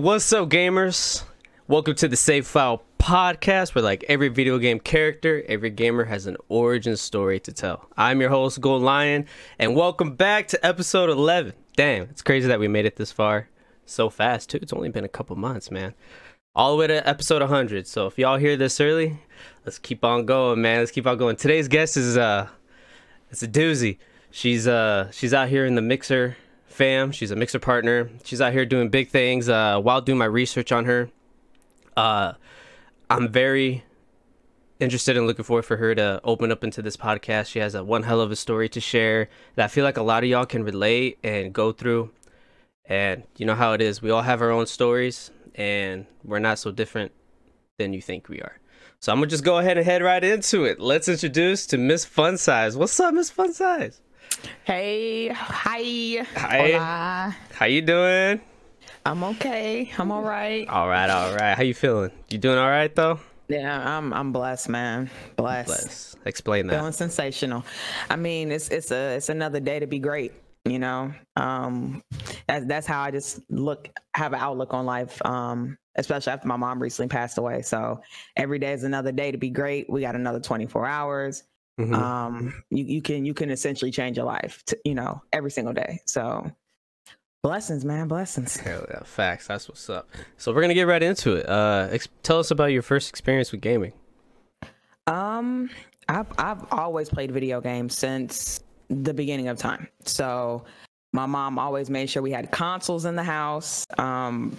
what's up, gamers? Welcome to the Save File podcast, where like every video game character, every gamer has an origin story to tell. I'm your host, Gold Lion, and welcome back to episode 11. Damn, it's crazy that we made it this far so fast, too. It's only been a couple months, man. All the way to episode 100. So if y'all hear this early, let's keep on going, man. Let's keep on going. Today's guest is uh, it's a doozy. She's uh, she's out here in the mixer fam. She's a mixer partner. She's out here doing big things. Uh, while doing my research on her, uh, I'm very interested and looking forward for her to open up into this podcast. She has a one hell of a story to share that I feel like a lot of y'all can relate and go through. And you know how it is. We all have our own stories, and we're not so different than you think we are. So I'm gonna just go ahead and head right into it. Let's introduce to Miss Fun Size. What's up, Miss Fun Size? Hey, hi. Hi. Hola. How you doing? I'm okay. I'm all right. All right, all right. How you feeling? You doing all right though? Yeah, I'm I'm blessed, man. Blessed. Let's explain that. Feeling sensational. I mean, it's it's a it's another day to be great. You know, um, that's that's how I just look have an outlook on life. Um, especially after my mom recently passed away. So every day is another day to be great. We got another 24 hours. Mhm. Um, you you can you can essentially change your life. To, you know, every single day. So blessings, man. Blessings. Hell yeah, facts. That's what's up. So we're gonna get right into it. Uh, ex- tell us about your first experience with gaming. Um, I've I've always played video games since the beginning of time. So my mom always made sure we had consoles in the house. Um,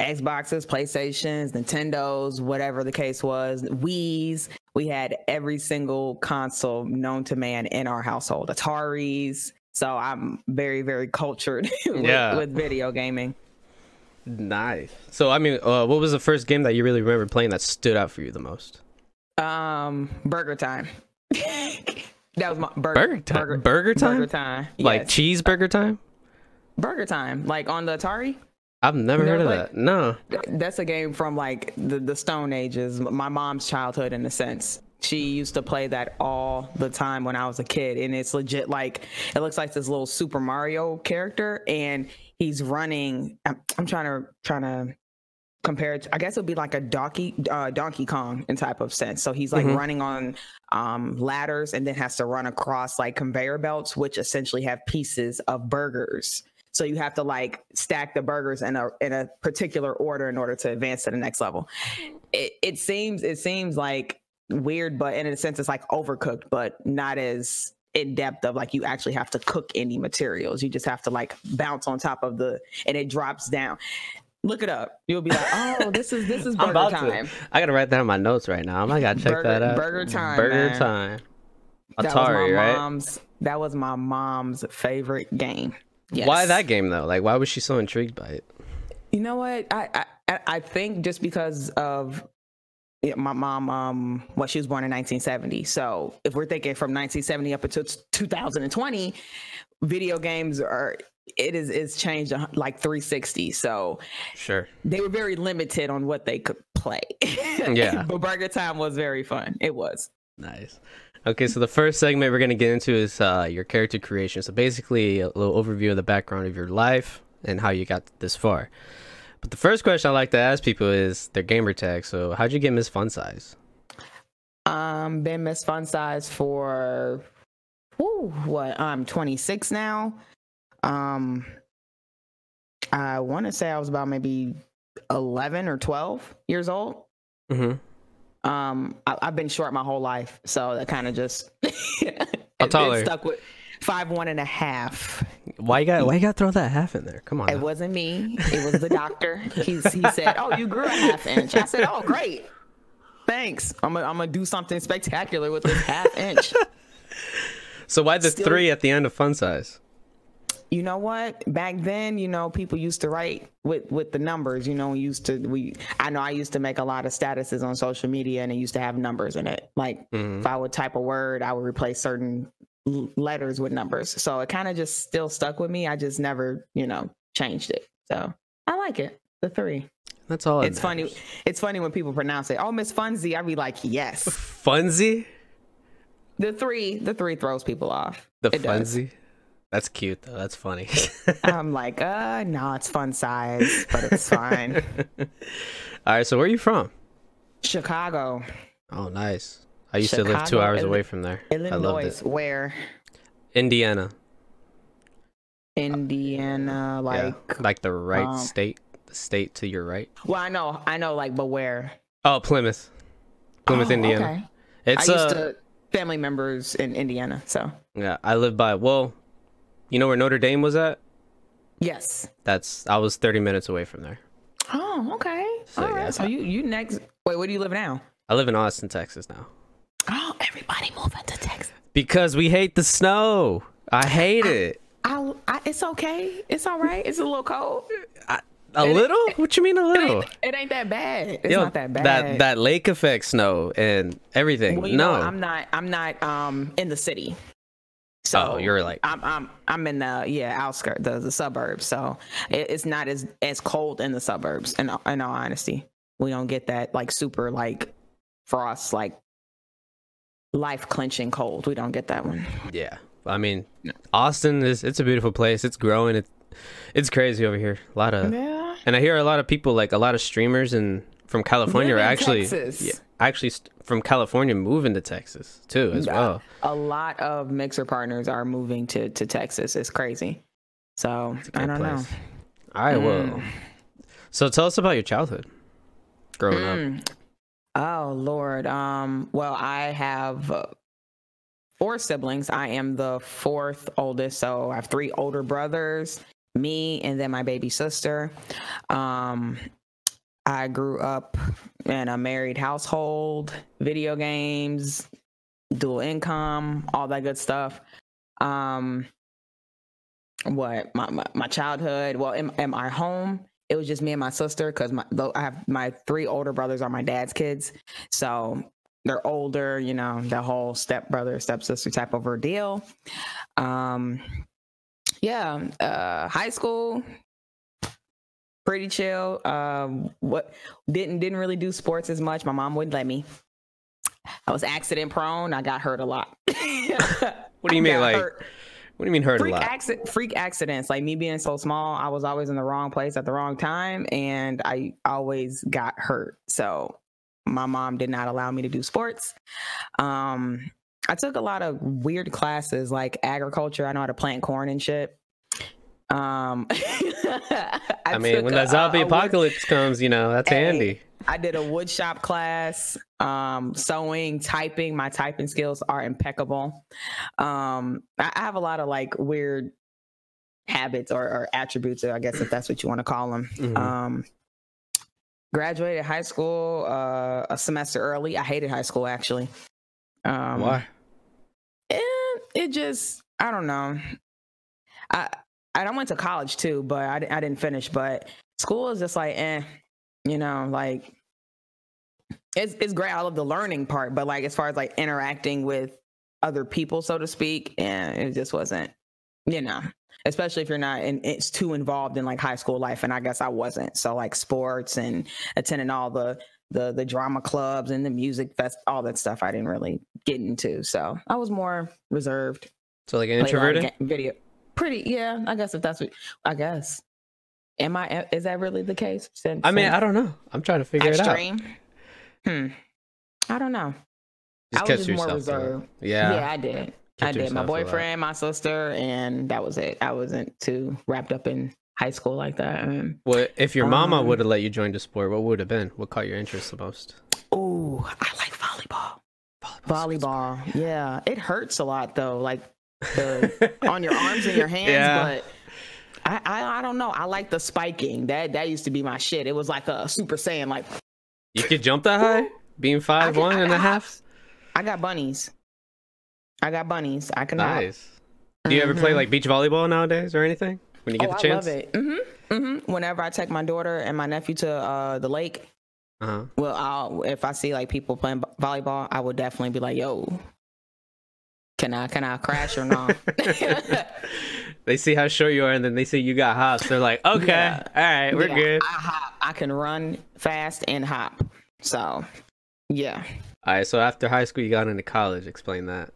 Xboxes, PlayStations, Nintendos, whatever the case was, Wii's. We had every single console known to man in our household. Ataris. So I'm very, very cultured with, Yeah. with video gaming. Nice. So I mean, uh, what was the first game that you really remember playing that stood out for you the most? Um, Burger Time. that was my burger, Burger time. Burger, time. Burger Time. Like Yes. cheeseburger time. Burger Time, like on the Atari. I've never You heard of never that. No. Th- That's a game from like the, the Stone Ages, my mom's childhood in a sense. She used to play that all the time when I was a kid, and it's legit like it looks like this little Super Mario character, and he's running. I'm, I'm trying to trying to compare. To, I guess it would be like a Donkey uh, Donkey Kong in type of sense. So he's like Mhm. running on um, ladders, and then has to run across like conveyor belts, which essentially have pieces of burgers. So you have to like stack the burgers in a in a particular order in order to advance to the next level. It it seems it seems like weird, but in a sense it's like overcooked, but not as in depth of like you actually have to cook any materials. You just have to like bounce on top of the and it drops down. Look it up. You'll be like, oh, this is this is burger time. to. I gotta write that in my notes right now. I'm like gotta check Burger- that out. Burger Time, Burger man. time. That was my right? mom's that was my mom's favorite game. Why that game though? Like, why was she so intrigued by it? You know what? I I- I, think just because of yeah, my mom, um, well, she was born in 1970. So if we're thinking from 1970 up until 2020, video games are it is it's changed like 360. So Sure. they were very limited on what they could play. Yeah. but Burger Time was very fun. It was. Nice. Okay, so the first segment we're gonna get into is uh, your character creation. So basically, a little overview of the background of your life and how you got this far. But the first question I like to ask people is their gamer tag. So how'd you get Miss Fun Size? Um, been Miss Fun Size for whew, what? I'm 26 now. Um, I want to say I was about maybe 11 or 12 years old. Mm-hmm. Um, I, I've been short my whole life, so that kind of just How it- tall are stuck with five one and a half. Why you got Why you got to throw that half in there? Come on. It now. wasn't me. It was the doctor. He he said, "Oh, you grew a half inch." I said, "Oh, great." Thanks. I'm gonna I'm gonna do something spectacular with this half inch. So why the Still- three at the end of Fun Size? You know what? Back then you know people used to write with with the numbers you know used to we i know i used to make a lot of statuses on social media and it used to have numbers in it. Like Mhm. if i would type a word i would replace certain letters with numbers. So it kind of just still stuck with me. I just never you know changed it. So i like it the three. That's all. that it's funny it's funny when people pronounce it oh miss funzy i'd be like yes. Funzy. the three the three throws people off. The It does. That's cute though. That's funny. I'm like, uh, no, it's fun size, but it's fine. All right, so where are you from? Chicago, Oh, nice. I used to live two hours away from there. Illinois, where Indiana. Indiana, like, yeah. Like the right um, state. The state to your right. well, I know, I know, like, but where? Oh, Plymouth. Plymouth, Oh, Indiana. okay. It's I used uh, to family members in Indiana, so yeah. I live by. Well, you know where Notre Dame was at? yes. That's. I was 30 minutes away from there. Oh, okay. So, All right. yeah. So you you next? Wait, where do you live now? I live in Austin, Texas now. Oh, everybody moving to Texas. Because we hate the snow. I hate it. I, I, it's okay. It's all right. It's a little cold. A little? What you mean a It little? ain't, it ain't that bad. It's Yo, not that bad. That that lake effect snow and everything. well, no. know, I'm not. I'm not um in the city. So oh, you're like I'm I'm I'm in the yeah outskirts, the, the suburbs. So it, it's not as as cold in the suburbs. In in all honesty, we don't get that like super like frost like life clenching cold. We don't get that one. yeah. I mean, Austin is it's a beautiful place. It's growing. It's it's crazy over here. A lot of Yeah. and I hear a lot of people like a lot of streamers and from California are actually yeah, actually st- from California moving to Texas too as well. A lot of mixer partners are moving to to Texas. It's crazy. So I don't know. place. All right, well. Mm. So tell us about your childhood growing up. Mm. Oh Lord. Um. Well, I have four siblings. I am the fourth oldest, so I have three older brothers, me, and then my baby sister. Um. I grew up in a married household, video games, dual income, all that good stuff. Um. What my my, my childhood? Well, in, in home, it was just me and my sister because my I have my three older brothers are my dad's kids, so they're older. You know, the whole step brother stepsister type of ordeal. Um, yeah, uh, high school, pretty chill. Um, what didn't didn't really do sports as much. My mom wouldn't let me. I was accident prone. I got hurt a lot. What do you mean, like hurt what do you mean hurt freak a lot? accident freak accidents like me being so small i was always in the wrong place at the wrong time and i always got hurt so my mom did not allow me to do sports um i took a lot of weird classes like agriculture i know how to plant corn and shit um I, I, mean, when a- that zombie a- a wood- apocalypse comes, you know, that's handy. I did a wood shop class, um, sewing, typing. My typing skills are impeccable. Um, I, I have a lot of like weird habits or, or attributes, I guess if that's what you want to call them. Mhm. Um, graduated high school uh, a semester early. I hated high school actually. Um, Why? eh, it just I don't know. I I went to college too, but I, I didn't finish. But school is just like eh, you know, like it's it's great. I love the learning part, but like as far as like interacting with other people, so to speak, and it just wasn't, you know. Especially if you're not and it's too involved in like high school life, and I guess I wasn't. So like sports and attending all the the the drama clubs and the music fest, all that stuff, I didn't really get into. So I was more reserved. So like played a lot of introverted? Video, pretty, yeah. I guess if that's what I guess. Am I? Is that really the case? Since, I mean, since I don't know. I'm trying to figure it out. extreme? Hmm. I don't know. Just I was just more reserved. Yeah. Yeah, I did. I did. My boyfriend, my sister, and that was it. I wasn't too wrapped up in high school like that. Um, Well, if your mama Um, would have let you join the sport, what would have been? What caught your interest the most? oh, I like volleyball. Volleyball's a good Volleyball. Yeah, it hurts a lot though. Like the on your arms and your hands, Yeah. but. I, I I don't know. I like the spiking. That that used to be my shit. It was like a Super Saiyan. Like You could jump that high, being five one I and a got half. I got bunnies. I got bunnies. I can. Nice. Do you ever play Mhm. like beach volleyball nowadays or anything? When you get oh, the chance? I love it. hmm hmm Whenever I take my daughter and my nephew to uh, the lake, Uh huh. well, I'll if I see like people playing vo- volleyball, I would definitely be like, "Yo, can I can I crash or not?" they see how short you are, and then they see you got hops. They're like, okay, Yeah. all right, we're Yeah, good. I hop. I can run fast and hop. So, yeah. All right. So after high school, you got into college. Explain that.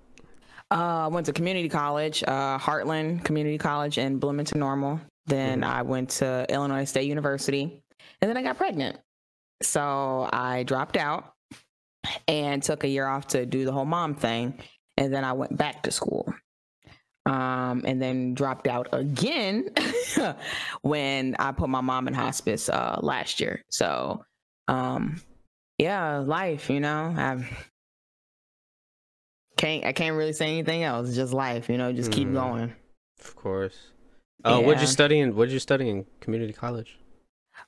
Uh, I went to community college, uh, Heartland Community College in Bloomington Normal. Then I went to Illinois State University, and then I got pregnant. So I dropped out and took a year off to do the whole mom thing, and then I went back to school. Um, and then dropped out again when I put my mom in hospice uh, last year. So, um, yeah, life, you know, I can't I can't really say anything else. It's just life, you know, just keep Mm. going. Of course. Oh, what'd you study in? What'd you study in community college?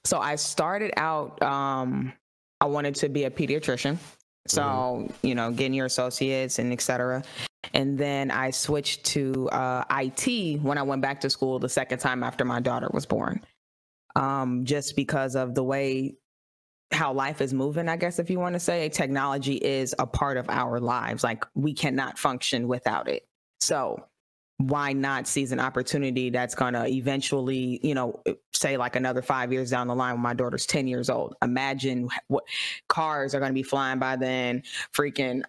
So I started out um I wanted to be a pediatrician. So, you know, getting your associates and et cetera. And then I switched to uh, IT when I went back to school the second time after my daughter was born. Um, just because of the way how life is moving, I guess, if you want to say, technology is a part of our lives. Like we cannot function without it. So why not seize an opportunity that's going to eventually, you know, say like another five years down the line when my daughter's 10 years old? Imagine what cars are going to be flying by then, freaking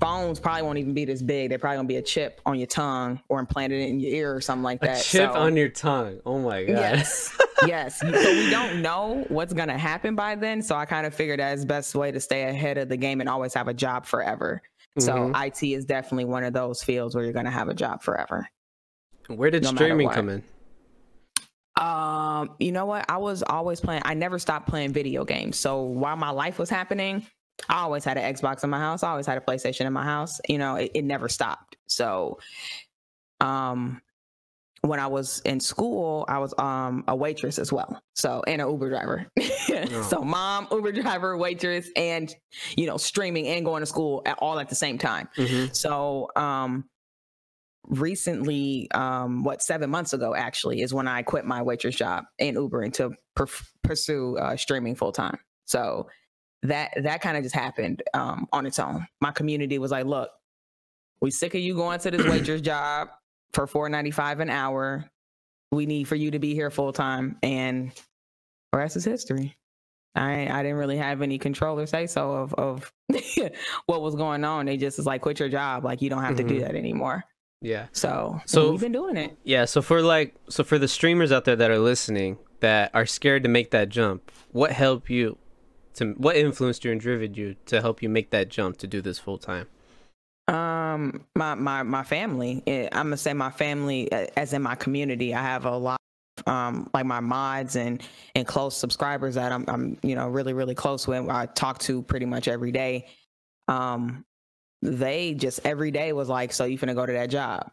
phones probably won't even be this big. They're probably going to be a chip on your tongue or implanted in your ear or something like A that. chip So- on your tongue. Oh my god. Yes. yes. So we don't know what's going to happen by then. So I kind of figured that it's best way to stay ahead of the game and always have a job forever. So Mhm. IT is definitely one of those fields where you're going to have a job forever. Where did no streaming come in? Um, you know what? I was always playing. I never stopped playing video games. So while my life was happening, I always had an Xbox in my house. I always had a PlayStation in my house. You know, it, it never stopped. So, um, when I was in school, I was um a waitress as well. So and an Uber driver. So mom, Uber driver, waitress, and you know streaming and going to school at, all at the same time. Mhm. So um recently um what 7 months ago actually is when I quit my waitress job and Ubering to per- pursue uh, streaming full time. So that that kind of just happened um on its own. My community was like, "Look, we sick of you going to this waitress job for 4.95 an hour. We need for you to be here full time and the rest is history." I I didn't really have any control or say so of of what was going on. They just was like, quit your job. Like you don't have to do Mhm. that anymore. Yeah. So So so we've been doing it. Yeah, so for like so for the streamers out there that are listening that are scared to make that jump, what helped you to what influenced you and driven you to help you make that jump to do this full time? Um, my my my family. eh, I'm gonna say my family, eh, as in my community. I have a lot. of, Um, like my mods and and close subscribers that I'm I'm you know really really close with. I talk to pretty much every day. Um, they just every day was like, so you finna go to that job.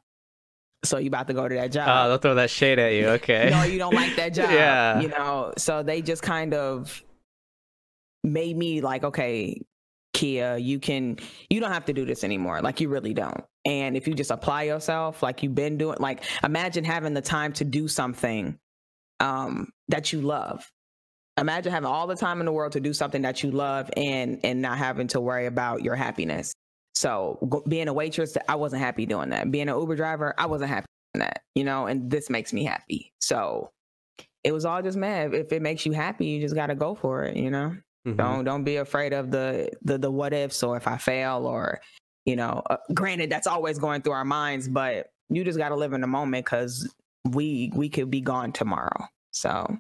So you about to go to that job. Oh, they'll throw that shade at you. Okay. no, you don't like that job. Yeah. You know, so they just kind of made me like, okay, Kia, you can, you don't have to do this anymore. Like, you really don't. And if you just apply yourself, like you've been doing, like, imagine having the time to do something um, that you love. Imagine having all the time in the world to do something that you love and and not having to worry about your happiness. So being a waitress, I wasn't happy doing that. Being an Uber driver, I wasn't happy doing that. You know, and this makes me happy. So it was all just mad. If it makes you happy, you just got to go for it. You know, Mhm. don't don't be afraid of the the the what ifs or if I fail or you know. Uh, granted, that's always going through our minds, but you just got to live in the moment because we we could be gone tomorrow. So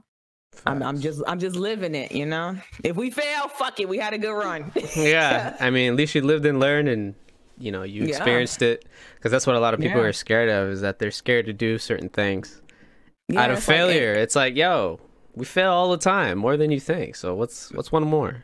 I'm I'm just I'm just living it. You know, if we fail, fuck it. We had a good run. yeah. I mean, at least you lived and learned, and you know you Yeah. experienced it. Because that's what a lot of people Yeah. are scared of is that they're scared to do certain things Yeah, out of it's like- failure. it's like, yo, we fail all the time, more than you think. So what's what's one more?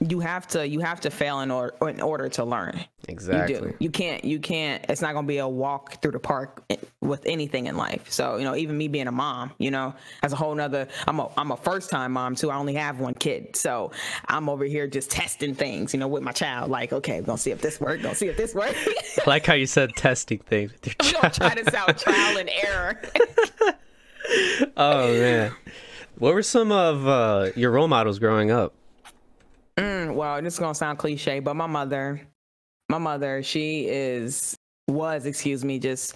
you have to you have to fail in order in order to learn. Exactly. You do. You can't. You can't. It's not going to be a walk through the park eh, with anything in life. So you know, even me being a mom, you know, as a whole nother. I'm a I'm a first time mom too. I only have one kid, so I'm over here just testing things, you know, with my child. Like, okay, we're gonna see if this works. Gonna see if this works. I like how you said testing things with your we gonna try this out, trial and error. Oh man. What were some of uh, your role models growing up? Mm, well, this is gonna sound cliche, but my mother, my mother, she is was, excuse me, just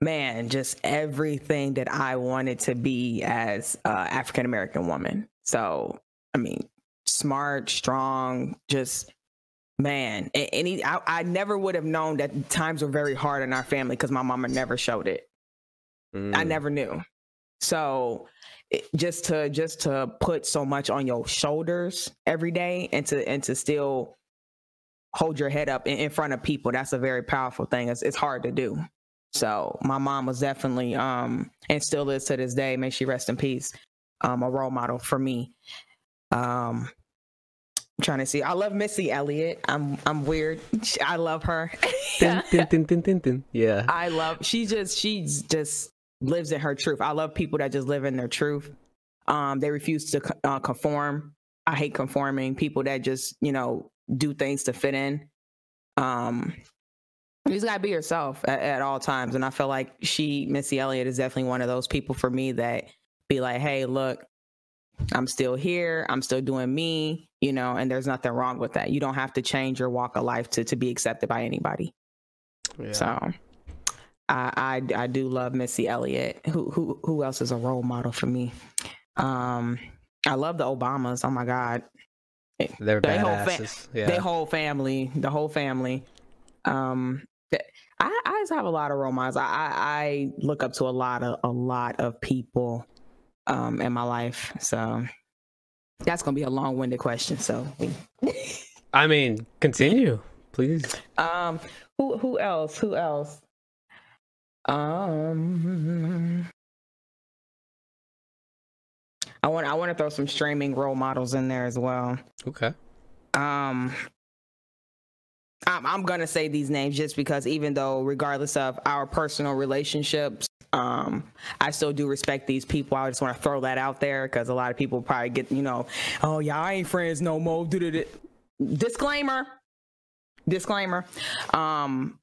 man, just everything that I wanted to be as a African American woman. So, I mean, smart, strong, just man, any I, I never would have known that times were very hard in our family because my mama never showed it. Mm. I never knew. So just to just to put so much on your shoulders every day and to and to still hold your head up in, in front of people that's a very powerful thing. It's, it's hard to do. So my mom was definitely um and still is to this day. May she rest in peace um a role model for me. Um I'm trying to see. I love missy elliott. I'm i'm weird. I love her. Dun, dun, dun, dun. Yeah. I love she just she's just lives in her truth. I love people that just live in their truth. Um, they refuse to uh, conform. I hate conforming. People that just you know do things to fit in. Um, you just gotta be yourself at, at all times, and I feel like she, Missy Elliott, is definitely one of those people for me that be like, hey, look, I'm still here. I'm still doing me. You know, and there's nothing wrong with that. You don't have to change your walk of life to to be accepted by anybody. yeah. So I, I I do love Missy Elliott. Who who who else is a role model for me? Um I love the Obamas. Oh my God. They're they whole fa- yeah. The whole family. The whole family. Um th- I, I just have a lot of role models. I, I, I look up to a lot of a lot of people um in my life. So that's gonna be a long winded question. So I mean, continue, please. Um, who who else? Who else? Um, I want I want to throw some streaming role models in there as well. Okay. Um, I'm I'm gonna say these names just because even though, regardless of our personal relationships, um, I still do respect these people. I just want to throw that out there because a lot of people probably get you know, oh yeah, I ain't friends no more. Do Disclaimer. Disclaimer. Um,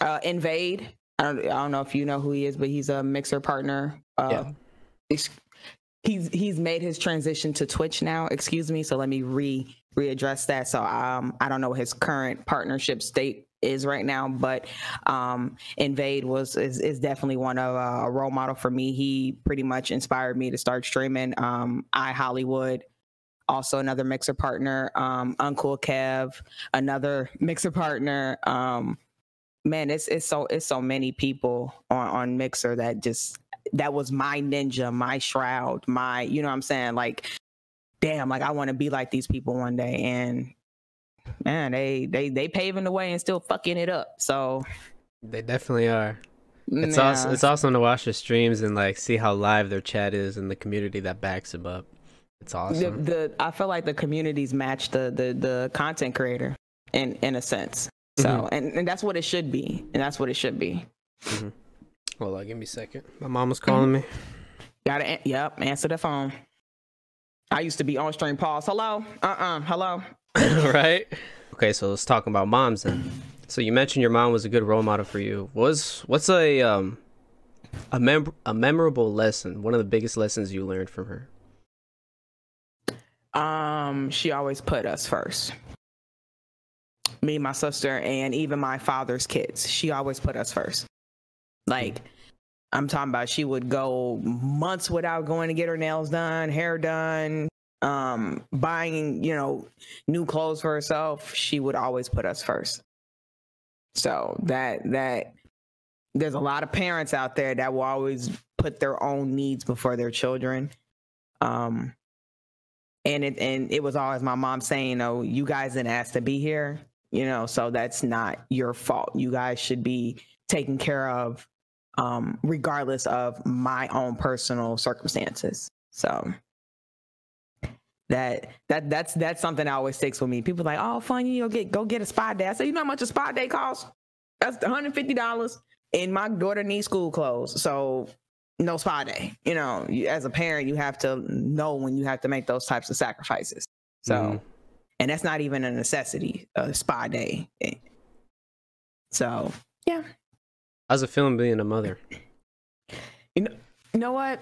uh, Invade. I don't, I don't know if you know who he is, but he's a mixer partner. Uh, Yeah. He's he's made his transition to Twitch now. Excuse me. So let me re readdress that. So um, I don't know what his current partnership state is right now, but um, Invade was is, is definitely one of uh, a role model for me. He pretty much inspired me to start streaming. Um, I Hollywood also another mixer partner um uncle kev another mixer partner um man it's it's so it's so many people on on mixer that just that was my ninja my shroud my you know what i'm saying like damn like i want to be like these people one day and man they they they paving the way and still fucking it up so They definitely are. It's yeah. awesome. It's awesome to watch their streams and like see how live their chat is and the community that backs them up. It's awesome. the, the I feel like the communities match the the the content creator in in a sense. So Mhm. and, and that's what it should be. And that's what it should be. Hold on, give me a second. My mom was calling me. Gotta yep, answer the phone. I used to be on stream pause. Hello? Uh-uh. Hello. right? Okay, so let's talk about moms then. So you mentioned your mom was a good role model for you. Was what's a um a mem- a memorable lesson? One of the biggest lessons you learned from her. Um, she always put us first. Me, my sister, and even my father's kids. She always put us first. Like, I'm talking about she would go months without going to get her nails done, hair done, um, buying, you know, new clothes for herself. She would always put us first. So that that there's a lot of parents out there that will always put their own needs before their children. Um, and it and it was always my mom saying, "Oh, you guys didn't ask to be here, you know, so that's not your fault. You guys should be taken care of, um, regardless of my own personal circumstances." So that that that's that's something that always sticks with me. People like, "Oh, fun, you know, get go get a spa day." I say, "You know how much a spa day costs? That's one hundred fifty dollars." And my daughter needs school clothes, so no spa day. You know, you, as a parent, you have to know when you have to make those types of sacrifices. So, Mhm. And that's not even a necessity, a spa day. So, yeah. How's it feeling being a mother? You know, you know what?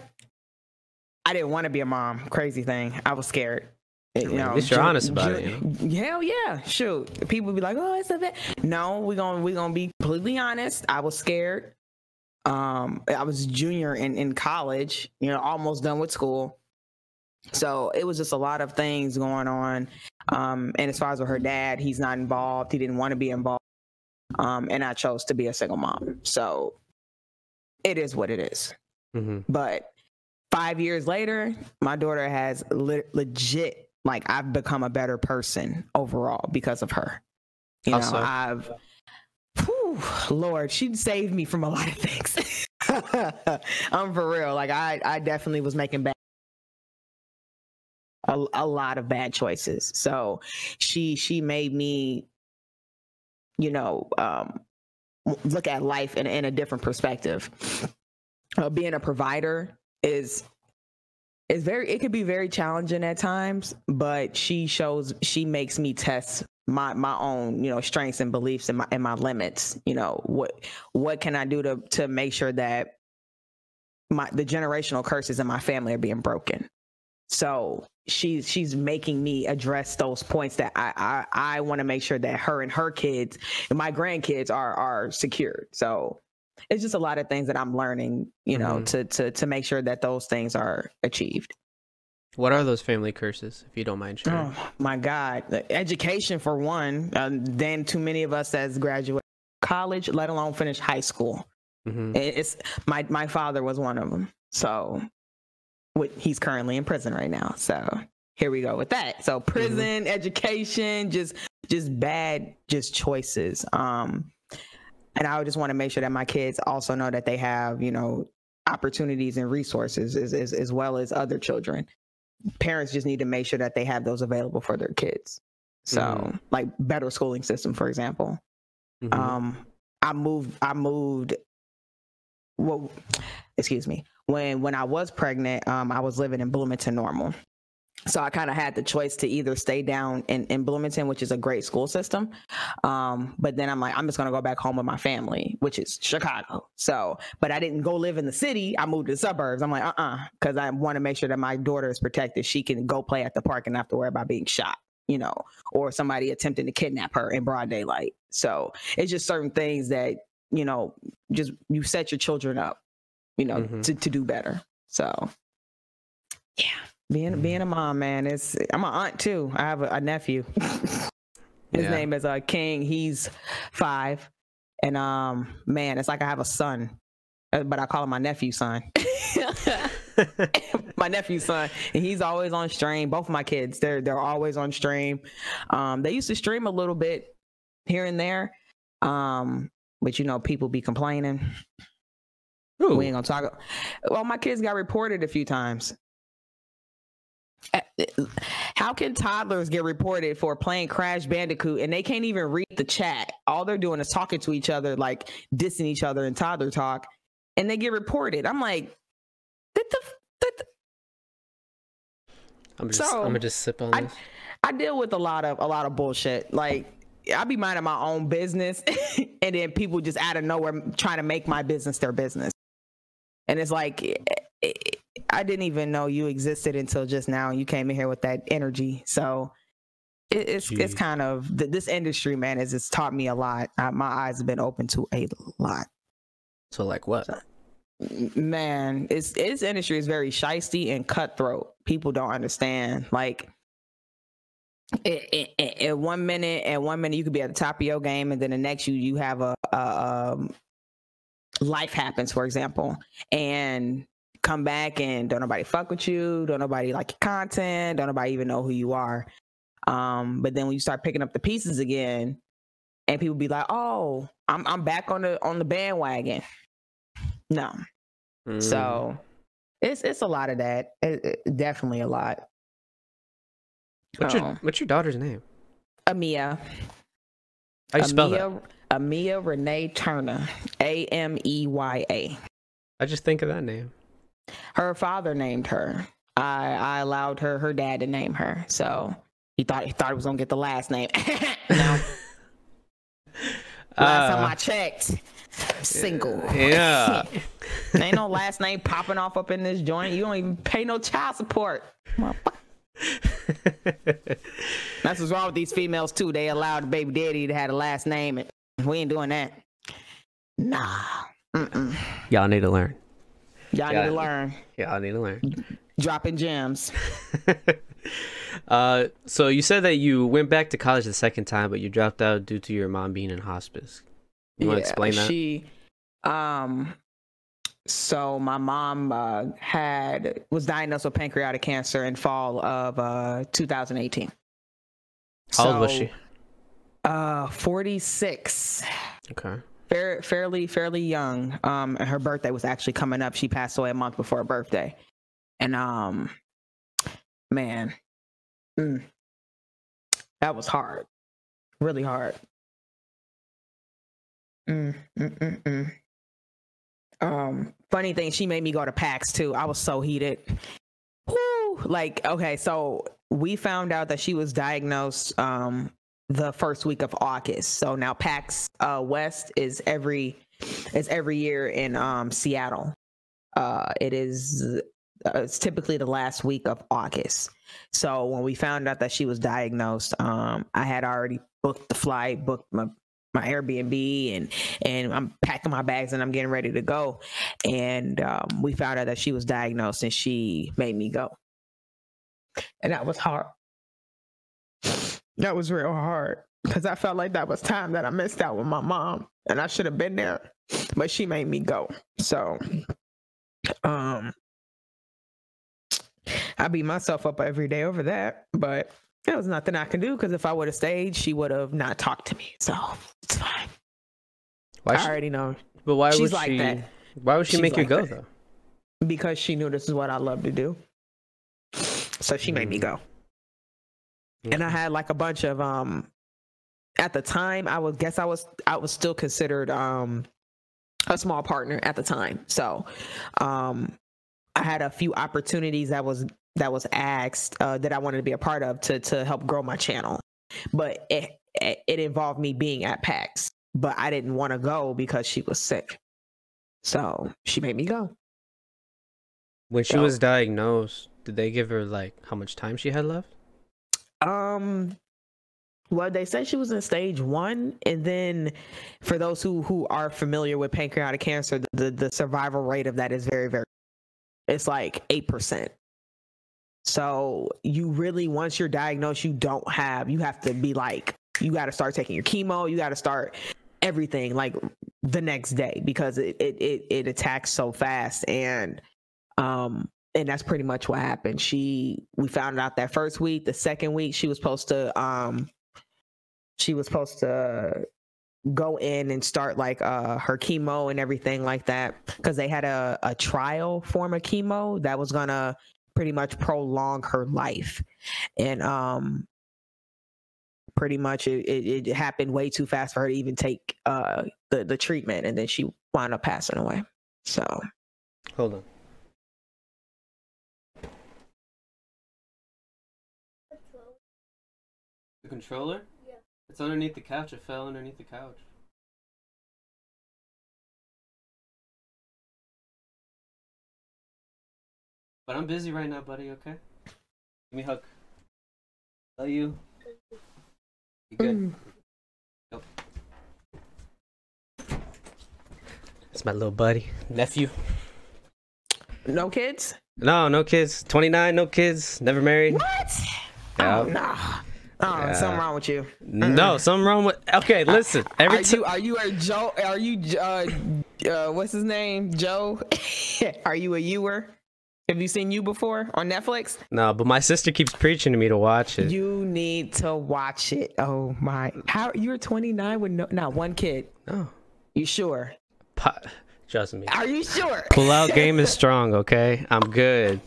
I didn't want to be a mom. Crazy thing. I was scared. You mean, at know, least you're Ju- honest about it, Ju- Hell yeah, shoot. People be like, "Oh, it's a bit." No, we're gonna we're gonna be completely honest. I was scared. Um, I was junior in in college. You know, almost done with school. So it was just a lot of things going on, Um, and as far as with her dad, he's not involved. He didn't want to be involved. Um, and I chose to be a single mom. So it is what it is. Mm-hmm. But five years later, my daughter has le- legit, like, I've become a better person overall because of her. You know, How? I've, whew, Lord, she saved me from a lot of things. I'm for real. Like, I, I definitely was making bad. A, a lot of bad choices. So she she made me, you know, um, look at life in, in a different perspective. Uh, being a provider is is very it could be very challenging at times, but she shows she makes me test my my own you know strengths and beliefs and my and my limits. You know what what can I do to to make sure that my the generational curses in my family are being broken. So she's she's making me address those points that I I, I want to make sure that her and her kids and my grandkids are are secured. So it's just a lot of things that I'm learning, you know, Mhm. to to to make sure that those things are achieved. What are those family curses, if you don't mind sharing? Oh my God, education for one. Um, then too many of us as graduate college, let alone finish high school. hmm It's my my father was one of them. So, what he's currently in prison right now. So here we go with that. So prison, education, just just bad, just choices. Um, and I would just want to make sure that my kids also know that they have you know opportunities and resources as as, as well as other children. Parents just need to make sure that they have those available for their kids. So, Mhm. like better schooling system, for example Mhm. um i moved i moved well excuse me when when i was pregnant um i was living in bloomington normal. So i kind of had the choice to either stay down in, in bloomington which is a great school system um but then i'm like i'm just to go back home with my family which is chicago. So but i didn't go live in the city i moved to the suburbs. I'm like uh-uh because i want to make sure that my daughter is protected. She can go play at the park and not have to worry about being shot you know or somebody attempting to kidnap her in broad daylight. So it's just certain things that you know just you set your children up you know Mhm. to, to do better. So yeah. being being a mom man it's i'm an aunt too. I have a, a nephew. His Yeah. name is uh king. He's five. And um man it's like i have a son uh, but i call him my nephew son. My nephew's son. And he's always on stream. Both of my kids they're they're always on stream. Um they used to stream a little bit here and there. Um but you know people be complaining Ooh. we ain't gonna talk well my kids got reported a few times Uh, how can toddlers get reported for playing crash bandicoot and they can't even read the chat all they're doing is talking to each other like dissing each other in toddler talk and they get reported i'm like that the, that the I'm just, so, I'm gonna just sip on I- this. I deal with a lot of a lot of bullshit. Like I be minding my own business, and then people just out of nowhere trying to make my business their business. And it's like eh, eh, I didn't even know you existed until just now. You came in here with that energy, so it, it's it's kind of th- this industry, man. Has it's taught me a lot. Uh, my eyes have been open to a lot. So like what? man it's this industry is very shisty and cutthroat people don't understand like it, it, it, at one minute at one minute you could be at the top of your game and then the next you you have a, a um life happens for example and come back and don't nobody fuck with you don't nobody like your content don't nobody even know who you are um but then when you start picking up the pieces again and people be like oh i'm i'm back on the on the bandwagon no Mm. so it's it's a lot of that. It, it- definitely a lot. what's your oh. what's your daughter's name? Ameya. How you spell that? Ameya, Renee Turner. A M E Y A. I just think of that name. Her father named her. I I allowed her her dad to name her. So he thought he thought he was gonna get the last name. no. Last time Uh, I checked, single. yeah. Ain't no last name popping off up in this joint. You don't even pay no child support. That's what's wrong with these females too. They allowed the baby daddy to have a last name, and we ain't doing that. Nah. Mm-mm. Y'all need to learn. Y'all Yeah. need to learn. Y'all need to learn. Dropping gems. uh, so you said that you went back to college the second time, but you dropped out due to your mom being in hospice. You want to explain that? She, um, so my mom uh, had was diagnosed with pancreatic cancer in fall of uh 2018. How old was she? Uh, 46. Okay. Fair, fairly, fairly young. Um, and her birthday was actually coming up. She passed away a month before her birthday, and um, man, mm, that was hard, really hard. Mm, mm, mm, mm. Um, funny thing, she made me go to PAX too. I was so heated. Woo! Like, okay, so we found out that she was diagnosed um the first week of August. So now PAX uh, West is every is every year in um, Seattle. Uh, it is uh, it's typically the last week of August. So when we found out that she was diagnosed, um, I had already booked the flight, booked my my Airbnb, and and I'm packing my bags and I'm getting ready to go. And um, we found out that she was diagnosed, and she made me go, and that was hard. That was real hard because I felt like that was time that I missed out with my mom, and I should have been there, but she made me go. So, um, I beat myself up every day over that, but there was nothing I can do because if I would have stayed, she would have not talked to me. So it's fine. Why I she, already know. But why She's would like she? That. Why would she She's make like you go that. though? Because she knew this is what I love to do. So she made me mm. go. Mm-hmm. And I had like a bunch of um at the time I would guess I was I was still considered um a small partner at the time. So um I had a few opportunities that was that was asked uh, that I wanted to be a part of to to help grow my channel. But it it involved me being at PAX, but I didn't want to go because she was sick. So she made me go. When she so, was diagnosed, did they give her like how much time she had left? Um, well, they said she was in stage one, and then for those who who are familiar with pancreatic cancer, the the survival rate of that is very very. It's like eight percent. So you really, once you're diagnosed, you don't have. You have to be like, you got to start taking your chemo. You got to start everything like the next day because it it it, it attacks so fast and um and that's pretty much what happened. She we found out that first week, the second week she was supposed to um she was supposed to go in and start like uh her chemo and everything like that because they had a, a trial form of chemo that was gonna pretty much prolong her life. And um pretty much it, it, it happened way too fast for her to even take uh the the treatment and then she wound up passing away. So hold on controller? Yeah. It's underneath the couch. It fell underneath the couch. But I'm busy right now, buddy, okay? Give me a hug. Love you. You good? Mm. Yep. It's my little buddy, nephew. No kids? No, no kids. 29, no kids, never married. What? Oh, nah. Oh, yeah. something wrong with you. No, something wrong with. Okay, listen. Every are you are you a Joe? Are you uh, uh what's his name? Joe? are you a youer? Have you seen you before on Netflix? No, but my sister keeps preaching to me to watch it. You need to watch it. Oh my! How you're 29 with no, not one kid? No. You sure? Pa- Trust me. Are you sure? Pull out game is strong. Okay, I'm good.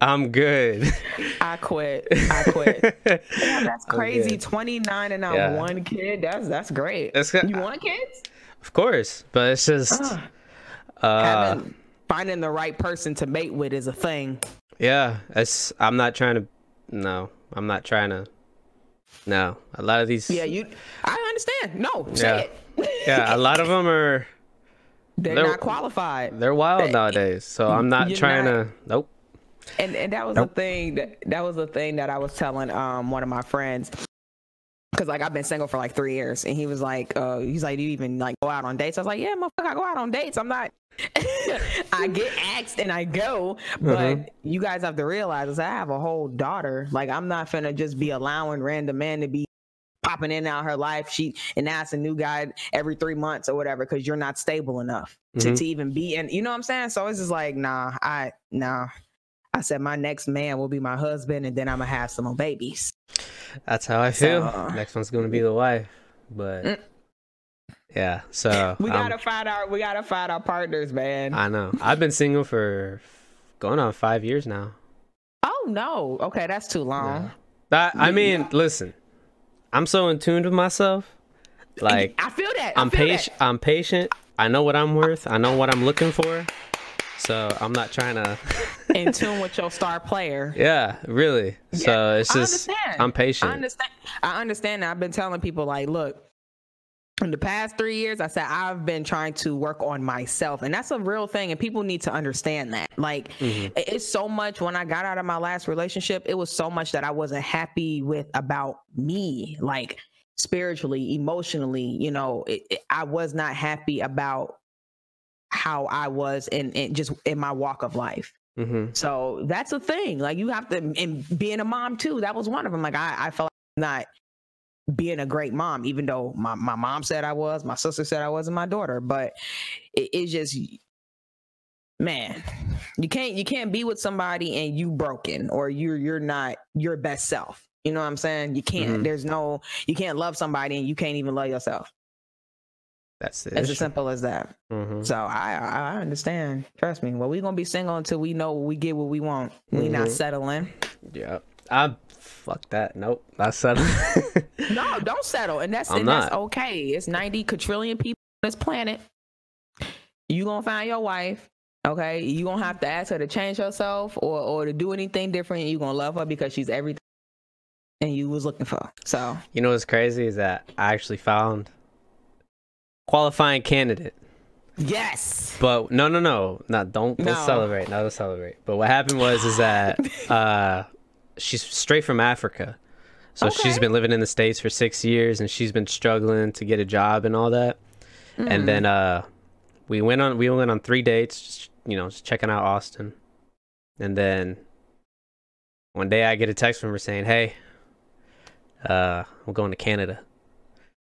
I'm good. I quit. I quit. yeah, that's crazy. 29 and not yeah. one kid. That's that's great. That's, you want kids? Of course, but it's just uh, uh, finding the right person to mate with is a thing. Yeah, it's. I'm not trying to. No, I'm not trying to. No, a lot of these. Yeah, you. I understand. No, say yeah. it. yeah, a lot of them are. They're, they're not qualified. They're wild nowadays, so I'm not trying not, to. Nope. And and that was nope. the thing that that was the thing that I was telling um one of my friends. Cause like I've been single for like three years, and he was like, uh, he's like, do you even like go out on dates? I was like, yeah, motherfucker, I go out on dates. I'm not. I get asked and I go, but Mhm. you guys have to realize is I have a whole daughter. Like I'm not gonna just be allowing random men to be popping in and out her life. She and ask a new guy every three months or whatever because you're not stable enough to, Mhm. to even be in. You know what I'm saying? So it's just like, nah, I nah. I said my next man will be my husband, and then I'm gonna have some more babies. That's how I feel. So- Next one's gonna be the wife, but Mm. yeah. So We gotta find our we gotta find our partners, man. I know. I've been single for going on five years now. oh no, okay, that's too long. That, I mean, listen, I'm so in tune with myself. Like I feel that. I I'm patient. I'm patient. I know what I'm worth. I know what I'm looking for. So I'm not trying to. in tune with your star player. yeah, really. So it's I just understand. I'm patient. I understand. I understand. that. I've been telling people like, look, in the past three years, I said I've been trying to work on myself, and that's a real thing. And people need to understand that. Like, Mm-hmm. it's so much. When I got out of my last relationship, it was so much that I wasn't happy with about me, like spiritually, emotionally. You know, it, it- I was not happy about how I was in, in just in my walk of life. hmm So that's a thing. Like you have to, and being a mom too, that was one of them. Like I, I felt like not being a great mom, even though my, my mom said I was, my sister said I was, and my daughter. But it, it's just, man, you can't you can't be with somebody and you broken or you're you're not your best self. You know what I'm saying? You can't. Mhm. There's no. You can't love somebody and you can't even love yourself. That's the It's as simple as that. hmm So I I understand. Trust me. Well, we gonna be single until we know we get what we want. We not Mhm. settling. Yeah. I fuck that. Nope. I said. No, don't settle. And that's I'm and that's okay. It's 90 quadrillion people on this planet. You gonna find your wife. Okay. You gonna have to ask her to change herself or or to do anything different. You gonna love her because she's everything and you was looking for. So you know what's crazy is that I actually found qualifying candidate. yes. But no, no, no, no. don't don't No. celebrate, not don't celebrate. But what happened was is that uh, she's straight from Africa, so she's been living in the states for six years, and she's been struggling to get a job and all that. Mm. And then uh, we went on we went on three dates, just, you know, just checking out Austin, and then one day I get a text from her saying, "Hey, uh, I'm going to Canada."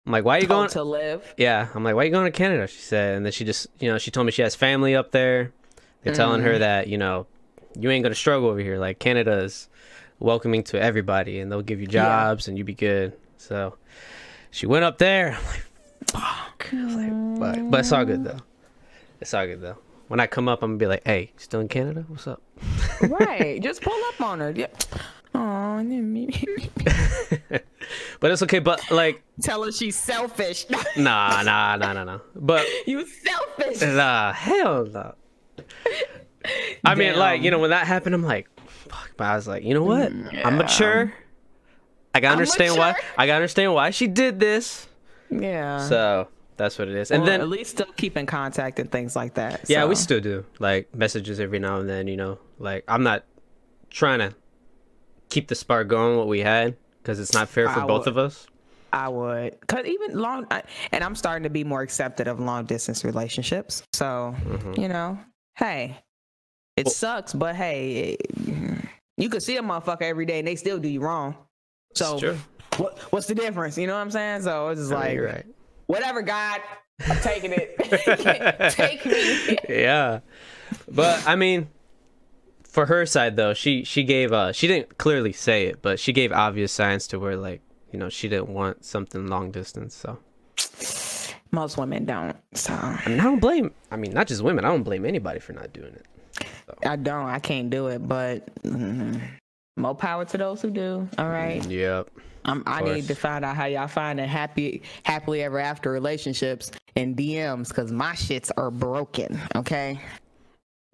I'm like, "Why are you going?" to live. Yeah, I'm like, why are you going to Canada? She said, and then she just, you know, she told me she has family up there. They're telling her mm. that, you know, you ain't gonna struggle over here. Like Canada is welcoming to everybody, and they'll give you Yeah. jobs, and you be good. So she went up there. I'm like, fuck. I was like, but, but it's all good though. It's all good though. When I come up, I'm gonna be like, hey, still in Canada? What's up? right. Just pull up on her. Yeah. Oh, but it's okay. But like, tell her she's selfish. nah, nah, nah, nah, nah. But you selfish. Nah, hell no. I mean, like, you know, when that happened, I'm like, fuck. But I was like, you know what? I'm mature. I gotta I'm understand why. I gotta understand why she did this. Yeah. So that's what it is. And Well, then, at least still keep in contact and things like that. yeah, we still do like messages every now and then. You know, like I'm not trying to keep the spark going what we had because it's not fair for I both would. of us. I would, cause even long, I, and I'm starting to be more accepted of long distance relationships. So Mhm. you know, hey, it Well- sucks, but hey, it- you could see a motherfucker every day and they still do you wrong. So what, what's the difference? You know what I'm saying? So it's just like, right. whatever, God, I'm taking it. Take me. yeah but i mean for her side though she she gave uh she didn't clearly say it but she gave obvious signs to where like you know she didn't want something long distance so Most women don't. So i mean i don't blame i mean not just women i don't blame anybody for not doing it I don't. I can't do it. But mm, more power to those who do. All right. yep I'm, I course. need to find out how y'all find a happy, happily ever after relationships in DMs because my shits are broken. Okay.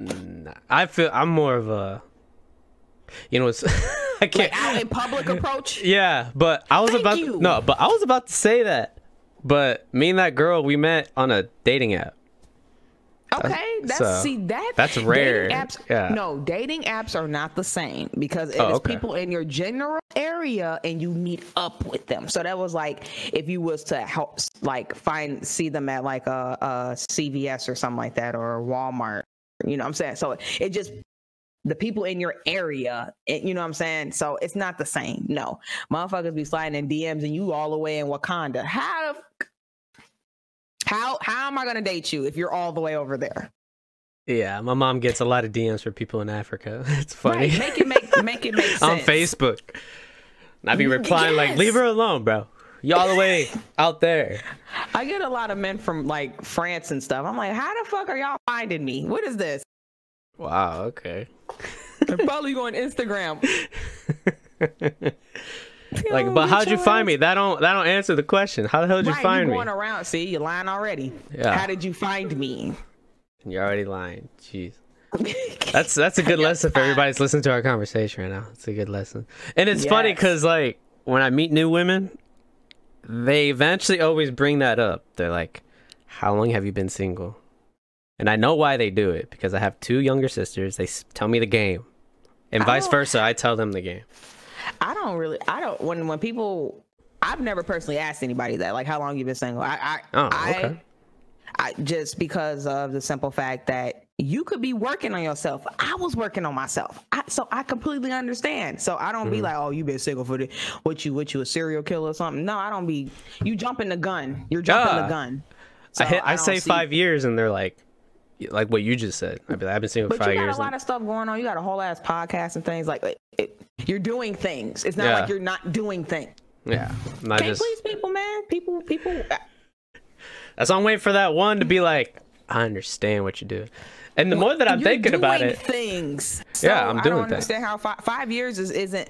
Nah, i feel i'm more of a you know it's i can't Like out in public approach. yeah but i was Thank about you. no but i was about to say that but me and that girl we met on a dating app Okay, uh, that's So, see that that's rare. Apps, Yeah. No, dating apps are not the same because it oh, is Oh, okay. people in your general area and you meet up with them. So that was like if you was to help like find see them at like a, a CVS or something like that or Walmart. You know what I'm saying? So it just the people in your area, it- you know what I'm saying? So it's not the same. No, motherfuckers be sliding in DMs and you all the way in Wakanda. How the how how am I gonna date you if you're all the way over there? Yeah, my mom gets a lot of DMs for people in Africa. It's funny. Right, make it make make it make sense on Facebook. I be replying like, "Leave her alone, bro. You all the way out there." I get a lot of men from like France and stuff. I'm like, how the fuck are y'all finding me? What is this? Wow. Okay. They're probably going Instagram. Like, but how'd you find me? That don't that don't answer the question. How the hell did you find you me? going around? See, you're lying already. Yeah. How did you find me? You're already lying. Jeez. That's that's a good lesson for everybody's listening to our conversation right now. It's a good lesson, and it's funny because like when I meet new women, they eventually always bring that up. They're like, "How long have you been single?" And I know why they do it because I have two younger sisters. They tell me the game, and vice versa. I tell them the game. I don't really. I don't. When when people, I've never personally asked anybody that. Like, how long you been single? I. I Oh, I. I just because of the simple fact that you could be working on yourself. I was working on myself, I, so I completely understand. So I don't be Mm-hmm. like, oh, you been single for the what you what you a serial killer or something. No, I don't be. You jumping the gun. You're jumping Ah. the gun. I, hit, I, don't say see- five years, and they're like, like what you just said. I'd be like, I've been single for But five you got years. a lot and- of stuff going on. You got a whole ass podcast and things like it, it, you're doing things. It's not Yeah. like you're not doing things. yeah, not Can't just. please people, man. People, people. That's why I'm waiting for that one to be like, I understand what you're doing. And the more that I'm thinking about it, Things. So Yeah, I'm doing things. I don't understand how five, five years is isn't.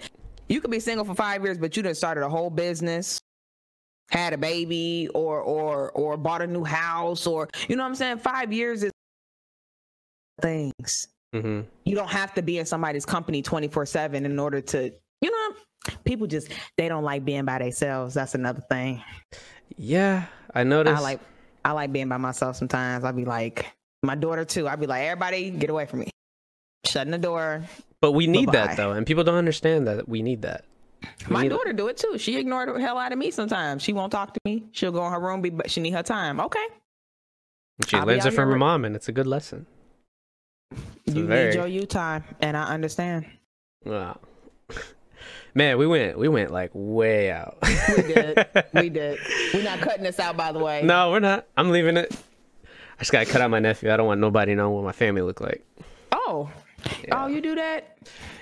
You could be single for five years, but you done started a whole business, had a baby, or or or bought a new house, or you know what I'm saying. Five years is things. Mhm. You don't have to be in somebody's company 24 seven in order to. You know, people just they don't like being by themselves. That's another thing. yeah, I noticed. I like I like being by myself sometimes. I'll be like my daughter too. I'd be like, everybody get away from me. Shutting the door. but we need Bye-bye. that though, and people don't understand that we need that. We My need- daughter do it too. She ignored the hell out of me sometimes. She won't talk to me. She'll go in her room, be but she need her time. Okay. She I'll learns it from her mom, and it's a good lesson. It's you very- need your you time. And I understand. Wow. Man, we went we went like way out. We did. we did. We're not cutting this out by the way. no, we're not. I'm leaving it. I just gotta cut out my nephew. I don't want nobody knowing what my family look like. Oh. Oh, you do that?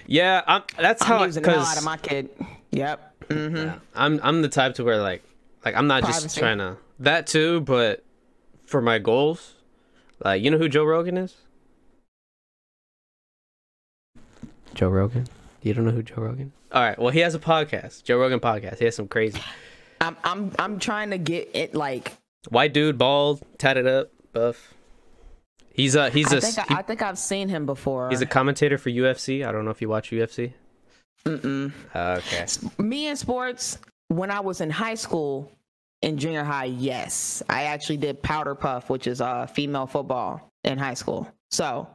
Yeah, I'm, that's how I'm using the hell out of my kid. Yep. Mm-hmm. Yeah. I'm I'm the type to where like like I'm not just trying to that too, but for my goals, like you know who Joe Rogan is? Joe Rogan? You don't know who Joe Rogan? All right. Well, he has a podcast, Joe Rogan podcast. He has some crazy I'm I'm I'm trying to get it like white dude, bald, tatted up, buff. He's a he's I a think I, he- I think I've seen him before. he's a commentator for UFC. I don't know if you watch UFC. Mm-mm. Okay. me in sports when i was in high school in junior high yes i actually did powder puff which is uh female football in high school so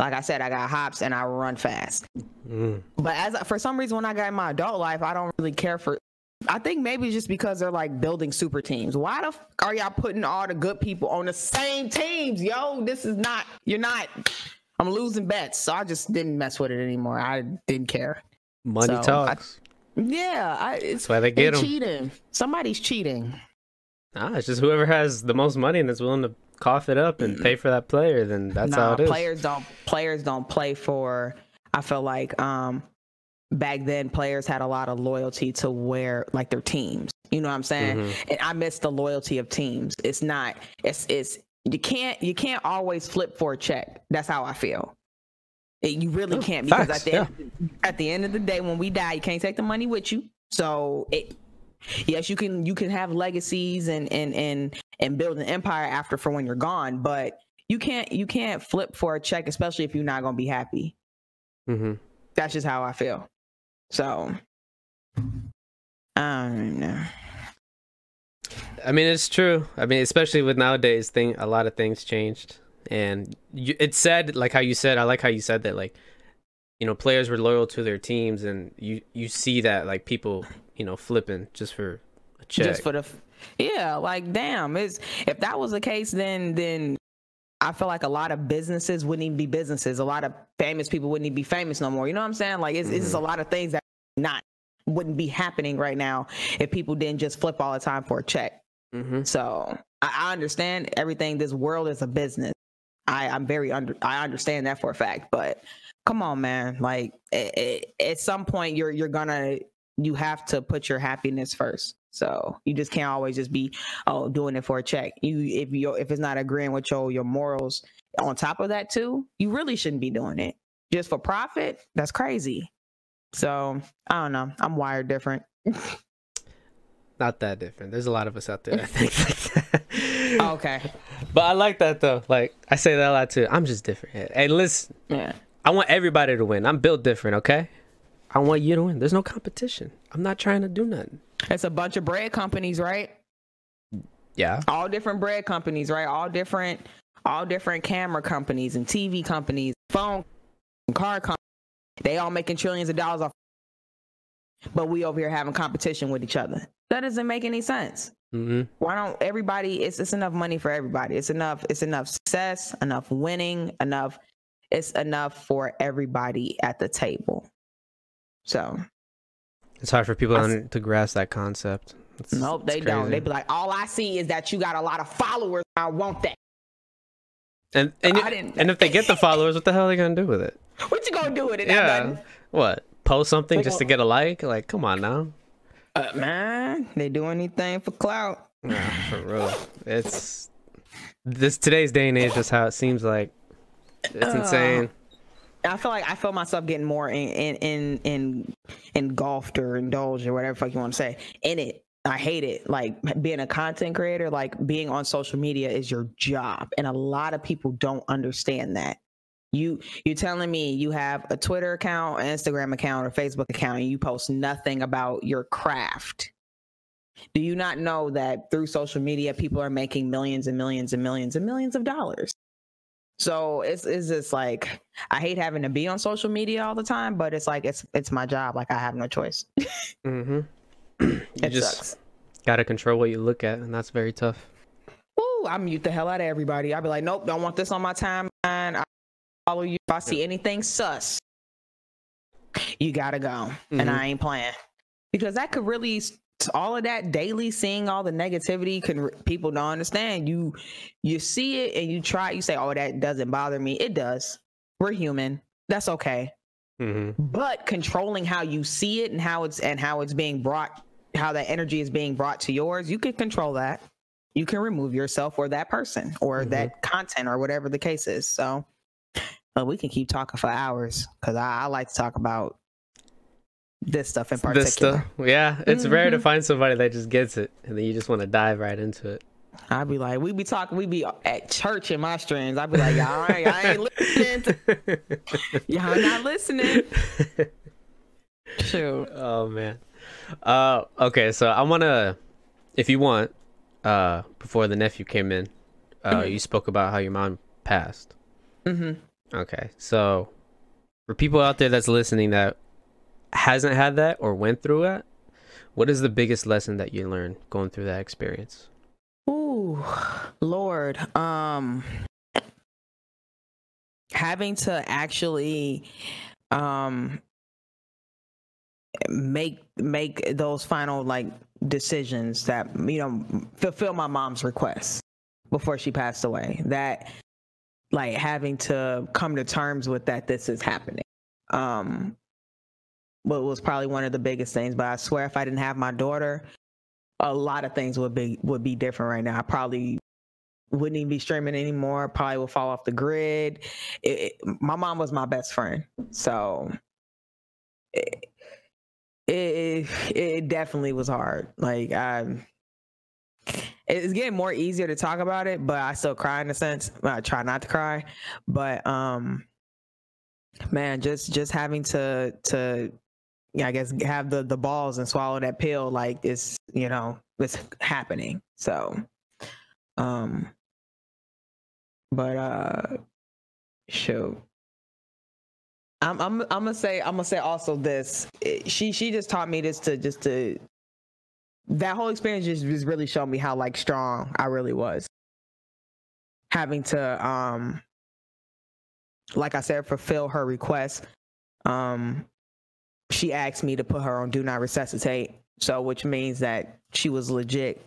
like i said i got hops and i run fast Mm. but as for some reason when i got in my adult life i don't really care for i think maybe just because they're like building super teams why the f- are y'all putting all the good people on the same teams yo this is not you're not i'm losing bets so i just didn't mess with it anymore i didn't care Money So, I- talks. yeah, I, it's That's why they get him. cheating. Somebody's cheating. Ah, it's just whoever has the most money and is willing to cough it up and pay for that player, then that's how it is. players don't players don't play for. I feel like um back then players had a lot of loyalty to where like their teams. You know what I'm saying? Mhm. And I miss the loyalty of teams. It's not. It's it's you can't you can't always flip for a check. That's how I feel. You really Oh, can't because facts, at the end, at the end of the day, when we die, you can't take the money with you. So it. Yes, you can you can have legacies and and and and build an empire after for when you're gone, but you can't you can't flip for a check, especially if you're not gonna be happy. hmm That's just how I feel. So I don't know. I mean, it's true. I mean, especially with nowadays, thing a lot of things changed, and you, it's said like how you said. I like how you said that. Like, you know, players were loyal to their teams, and you you see that like people, you know, flipping just for a check. Just for the, yeah, like damn. Is if that was the case, then then I feel like a lot of businesses wouldn't even be businesses. A lot of famous people wouldn't even be famous no more. You know what I'm saying? Like, it's, mm-hmm. it's just a lot of things that not wouldn't be happening right now if people didn't just flip all the time for a check. Mm-hmm. So I, I, understand everything. This world is a business. I, I'm very under. I understand that for a fact. But come on, man. Like it, it, at some point, you're you're gonna you have to put your happiness first. So you just can't always just be oh doing it for a check. You if you if it's not agreeing with your your morals. On top of that too, you really shouldn't be doing it just for profit. That's crazy. So I don't know. I'm wired different. Not that different. There's a lot of us out there. I think oh, okay. But I like that though. Like I say that a lot too. I'm just different. Hey, listen. Yeah. I want everybody to win. I'm built different. Okay. I want you to win. There's no competition. I'm not trying to do nothing. It's a bunch of bread companies, right? Yeah. All different bread companies, right? All different, all different camera companies and TV companies, phone, and car companies. They all making trillions of dollars off, but we over here having competition with each other. That doesn't make any sense. Mm-hmm. Why don't everybody? It's it's enough money for everybody. It's enough. It's enough success, enough winning, enough. It's enough for everybody at the table. So it's hard for people I, to grasp that concept. It's, nope, they don't. They be like, all I see is that you got a lot of followers. I want that. And and, and if they get the followers, what the hell are they gonna do with it? What you gonna do with it? Yeah. What? Post something just to get a like? Like, come on now. Uh, man, they do anything for clout. Nah, for real. It's this today's day and age. Just how it seems like. It's uh, insane. I feel like I feel myself getting more in in in, in engulfed or indulged or whatever fuck you want to say in it. I hate it. Like being a content creator, like being on social media is your job, and a lot of people don't understand that. You you're telling me you have a Twitter account, an Instagram account, or Facebook account, and you post nothing about your craft. Do you not know that through social media, people are making millions and millions and millions and millions of dollars? So it's it's just like I hate having to be on social media all the time, but it's like it's it's my job. Like I have no choice. mm-hmm. you it just sucks. gotta control what you look at, and that's very tough. Ooh, I mute the hell out of everybody. I'd be like, nope, don't want this on my timeline. I follow you. If I see anything sus, you gotta go. Mm-hmm. And I ain't playing. Because that could really all of that daily seeing all the negativity can people don't understand you you see it and you try you say oh that doesn't bother me it does we're human that's okay mm-hmm. but controlling how you see it and how it's and how it's being brought how that energy is being brought to yours you can control that you can remove yourself or that person or mm-hmm. that content or whatever the case is so but we can keep talking for hours because I, I, like to talk about this stuff in particular. This stuff, yeah. It's mm-hmm. rare to mm-hmm. find somebody that just gets it, and then you just want to dive right into it. I'd be like, we'd be talking, we'd be at church in my streams. I'd be like, y'all, right, I ain't listening. To, y'all not listening. Shoot. Oh man. Uh, okay, so I wanna, if you want, uh, before the nephew came in, uh, mm-hmm. you spoke about how your mom passed. Mm-hmm. Okay, so for people out there that's listening that hasn't had that or went through it, what is the biggest lesson that you learned going through that experience? Ooh, Lord, um, having to actually, um, make make those final like decisions that you know fulfill my mom's request before she passed away that like having to come to terms with that this is happening. Um what was probably one of the biggest things but i swear if i didn't have my daughter a lot of things would be would be different right now. I probably wouldn't even be streaming anymore. Probably would fall off the grid. It, it, my mom was my best friend so it, it, it definitely was hard. Like i it's getting more easier to talk about it, but I still cry in a sense. I try not to cry, but um, man, just just having to to yeah, I guess have the the balls and swallow that pill like it's you know it's happening. So, um, but uh, shoot. I'm I'm I'm gonna say I'm gonna say also this. She she just taught me this to just to that whole experience just, just really showed me how like strong I really was. Having to um like I said, fulfill her request. Um she asked me to put her on do not resuscitate. So which means that she was legit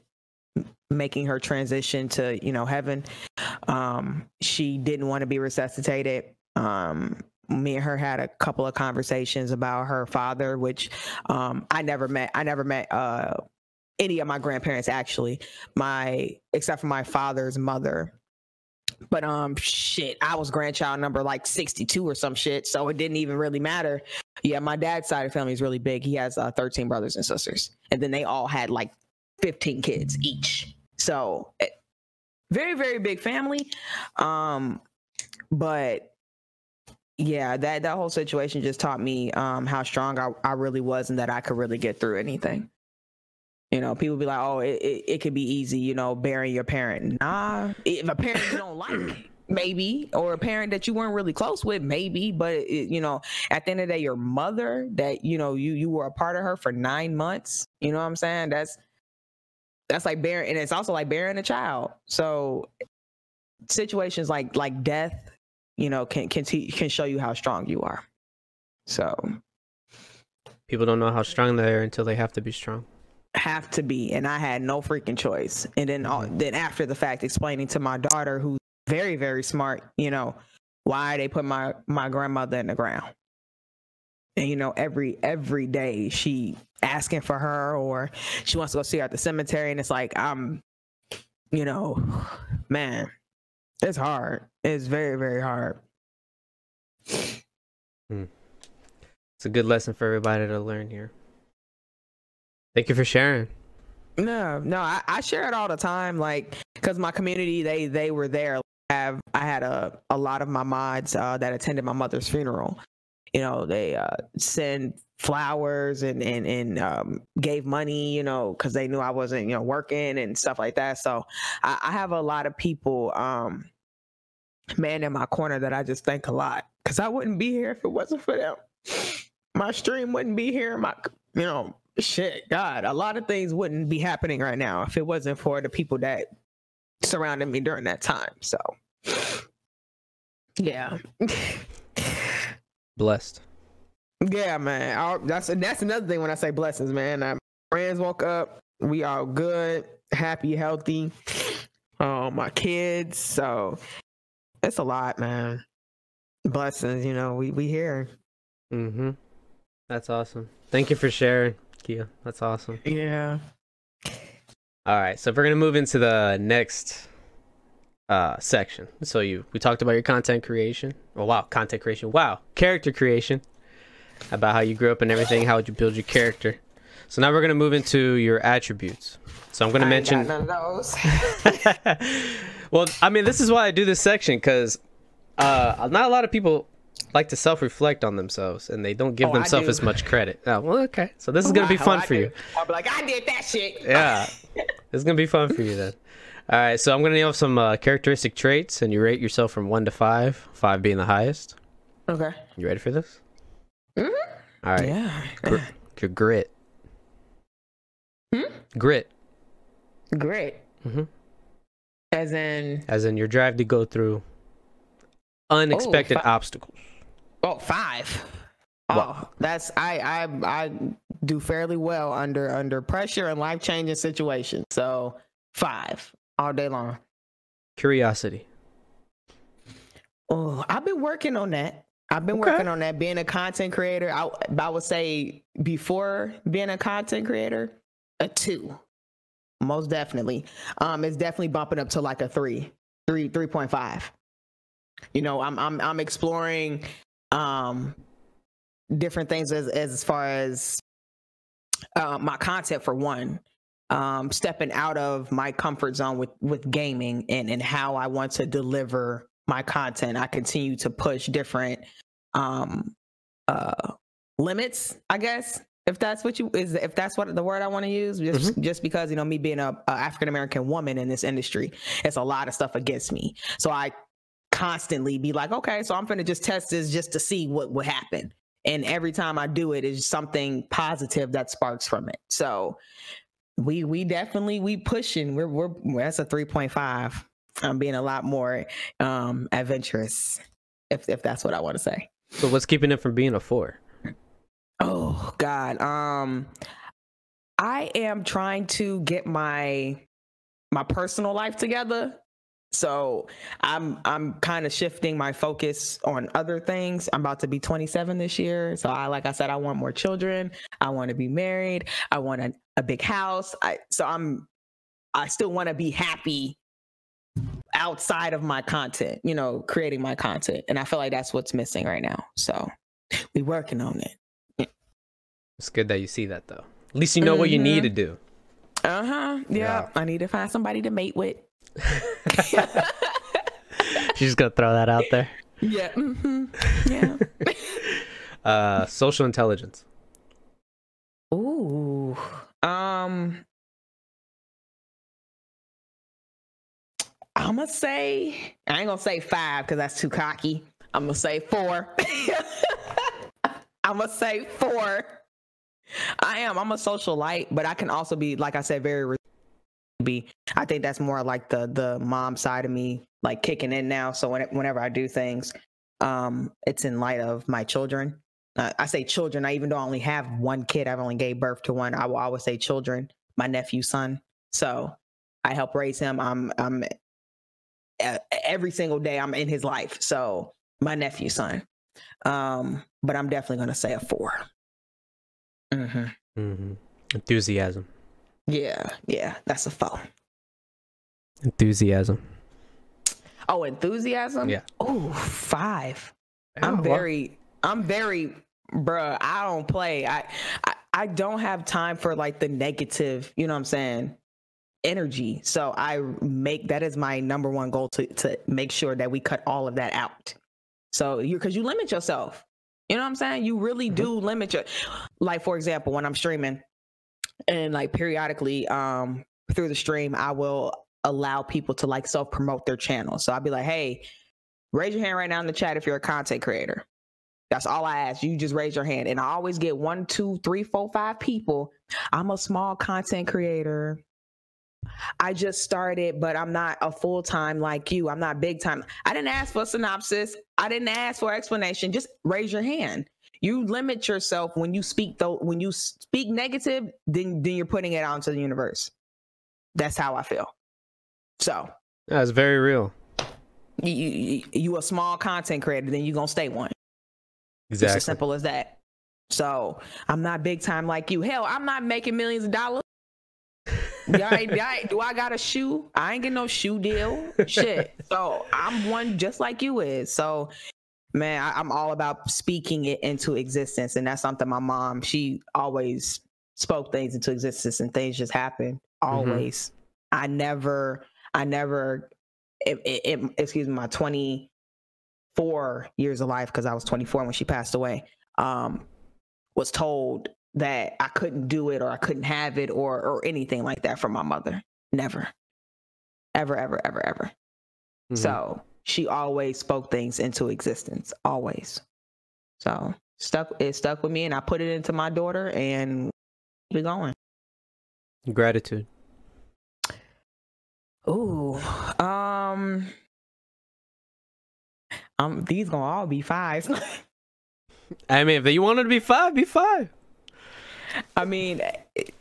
making her transition to, you know, heaven. Um she didn't want to be resuscitated. Um me and her had a couple of conversations about her father, which um, I never met. I never met uh, any of my grandparents actually. My except for my father's mother. But um shit, I was grandchild number like 62 or some shit, so it didn't even really matter. Yeah, my dad's side of family is really big. He has uh, 13 brothers and sisters, and then they all had like 15 kids each. So, it, very very big family. Um but yeah, that that whole situation just taught me um how strong I, I really was and that I could really get through anything. You know, people be like, "Oh, it, it, it could be easy," you know, burying your parent. Nah, if a parent you don't like, maybe, or a parent that you weren't really close with, maybe. But it, you know, at the end of the day, your mother, that you know, you you were a part of her for nine months. You know what I'm saying? That's that's like bearing, and it's also like bearing a child. So situations like like death, you know, can can te- can show you how strong you are. So people don't know how strong they are until they have to be strong have to be and i had no freaking choice. And then all, mm-hmm. then after the fact explaining to my daughter who's very very smart you know why they put my my grandmother in the ground. And you know every every day she asking for her or she wants to go see her at the cemetery. And it's like i'm you know man it's hard. It's very very hard. Hmm. it's a good lesson for everybody to learn here Thank you for sharing. No, no, I, I share it all the time, like because my community they they were there. I have I had a a lot of my mods uh, that attended my mother's funeral. You know, they uh, send flowers and and and um, gave money. You know, because they knew I wasn't you know working and stuff like that. So I, I have a lot of people, um, man, in my corner that I just thank a lot because I wouldn't be here if it wasn't for them. My stream wouldn't be here. My you know shit, God, a lot of things wouldn't be happening right now if it wasn't for the people that surrounded me during that time. So, yeah. Blessed. Yeah, man. I, that's that's another thing when I say blessings, man. My friends woke up. We all good, happy, healthy. Oh, my kids. So it's a lot, man. Blessings, you know. We we here. Mm-hmm. That's awesome. Thank you for sharing. Kia. That's awesome. Yeah. All right, so if we're gonna move into the next uh section. So you we talked about your content creation. Oh wow, content creation. Wow, character creation. About how you grew up and everything. How would you build your character? So now we're gonna move into your attributes. So I'm gonna I mention. none of those. well, I mean, this is why I do this section because uh, not a lot of people like to self-reflect on themselves and they don't give oh, themselves as much credit. Oh, well, okay. So this is gonna be fun for you. I'll be like, I did that shit. Yeah, it's gonna be fun for you then. All right, so I'm gonna name some uh, characteristic traits, and you rate yourself from one to five, five being the highest. Okay. You ready for this? Mm-hmm. All right. Yeah. Gr- your grit. Hmm? Grit. Grit. Mm-hmm. As in. As in your drive to go through unexpected oh, obstacles. Oh, five. Oh, that's I I I do fairly well under under pressure and life changing situations. So five all day long. Curiosity. Oh, I've been working on that. I've been okay. working on that. Being a content creator, I I would say before being a content creator, a two, most definitely. Um, it's definitely bumping up to like a three, three, three point five. You know, I'm I'm I'm exploring um different things as as far as uh, my content for one um stepping out of my comfort zone with with gaming and and how I want to deliver my content I continue to push different um uh limits, I guess. If that's what you is, if that's what the word I want to use, just Mm-hmm. just because you know me being a, a African American woman in this industry, it's a lot of stuff against me. So I constantly be like, okay, so I'm gonna just test this just to see what would happen. And every time I do it, is something positive that sparks from it. So we we definitely we pushing. We're we're that's a three point five. I'm being a lot more um adventurous, if if that's what I want to say. So what's keeping it from being a four? Oh God. Um I am trying to get my my personal life together. So I'm I'm kind of shifting my focus on other things. I'm about to be 27 this year. So I like I said, I want more children. I want to be married. I want a, a big house. I so I'm I still want to be happy outside of my content, you know, creating my content. And I feel like that's what's missing right now. So we working on it. It's good that you see that though. At least you know what you need to do. Uh huh. Yeah. Yeah. I need to find somebody to mate with. She's just gonna throw that out there. Yeah. hmm Yeah. Uh, social intelligence. Ooh. Um. I'm gonna say I ain't gonna say five because that's too cocky. I'm gonna say four. I'm gonna say four. I am. I'm a social light, but I can also be, like I said, very re- be. I think that's more like the the mom side of me, like kicking in now. So when, whenever I do things, um, it's in light of my children. Uh, I say children. I even though I only have one kid, I've only gave birth to one. I will always say children. My nephew, son. So I help raise him. I'm I'm every single day. I'm in his life. So my nephew, son. Um, but I'm definitely gonna say a 4 Mm-hmm. hmm Enthusiasm. Yeah, yeah, that's a four. Enthusiasm. Oh, enthusiasm. Yeah. Oh, five. I'm very, I'm very, bruh. I don't play. I, I, I don't have time for like the negative. You know what I'm saying? Energy. So I make that is my number one goal to to make sure that we cut all of that out. So you because you limit yourself. You know what I'm saying? You really Mhm. do limit your. Like for example, when I'm streaming, and like periodically, um, through the stream, I will allow people to like self promote their channel. So I'll be like, hey, raise your hand right now in the chat if you're a content creator. That's all I ask. You just raise your hand. And I always get one, two, three, four, five people. I'm a small content creator. I just started, but I'm not a full time like you. I'm not big time. I didn't ask for a synopsis. I didn't ask for explanation. Just raise your hand. You limit yourself when you speak though. When you speak negative, then then you're putting it out into the universe. That's how I feel. So That's very real. you, you, you a small content creator, then you're gonna stay one. It's as Exactly. simple as that. So I'm not big time like you. Hell, I'm not making millions of dollars. Y'all ain't- y'all ain't- do I got a shoe? I ain't getting no shoe deal. Shit. So I'm one just like you is. So man, I, I'm all about speaking it into existence. And that's something my mom, she always spoke things into existence and things just happened. Always. I never, I never it, it, it- excuse me, my 24 years of life, because I was 24 when she passed away, um, was told that I couldn't do it or I couldn't have it or or anything like that from my mother. Never. Ever, ever, ever, ever. Mhm. So she always spoke things into existence. Always. So stuck it stuck with me and I put it into my daughter and we going. Gratitude. Ooh. Um um these gonna all be fives. I mean, if you wanted to be five, be five. I mean, it-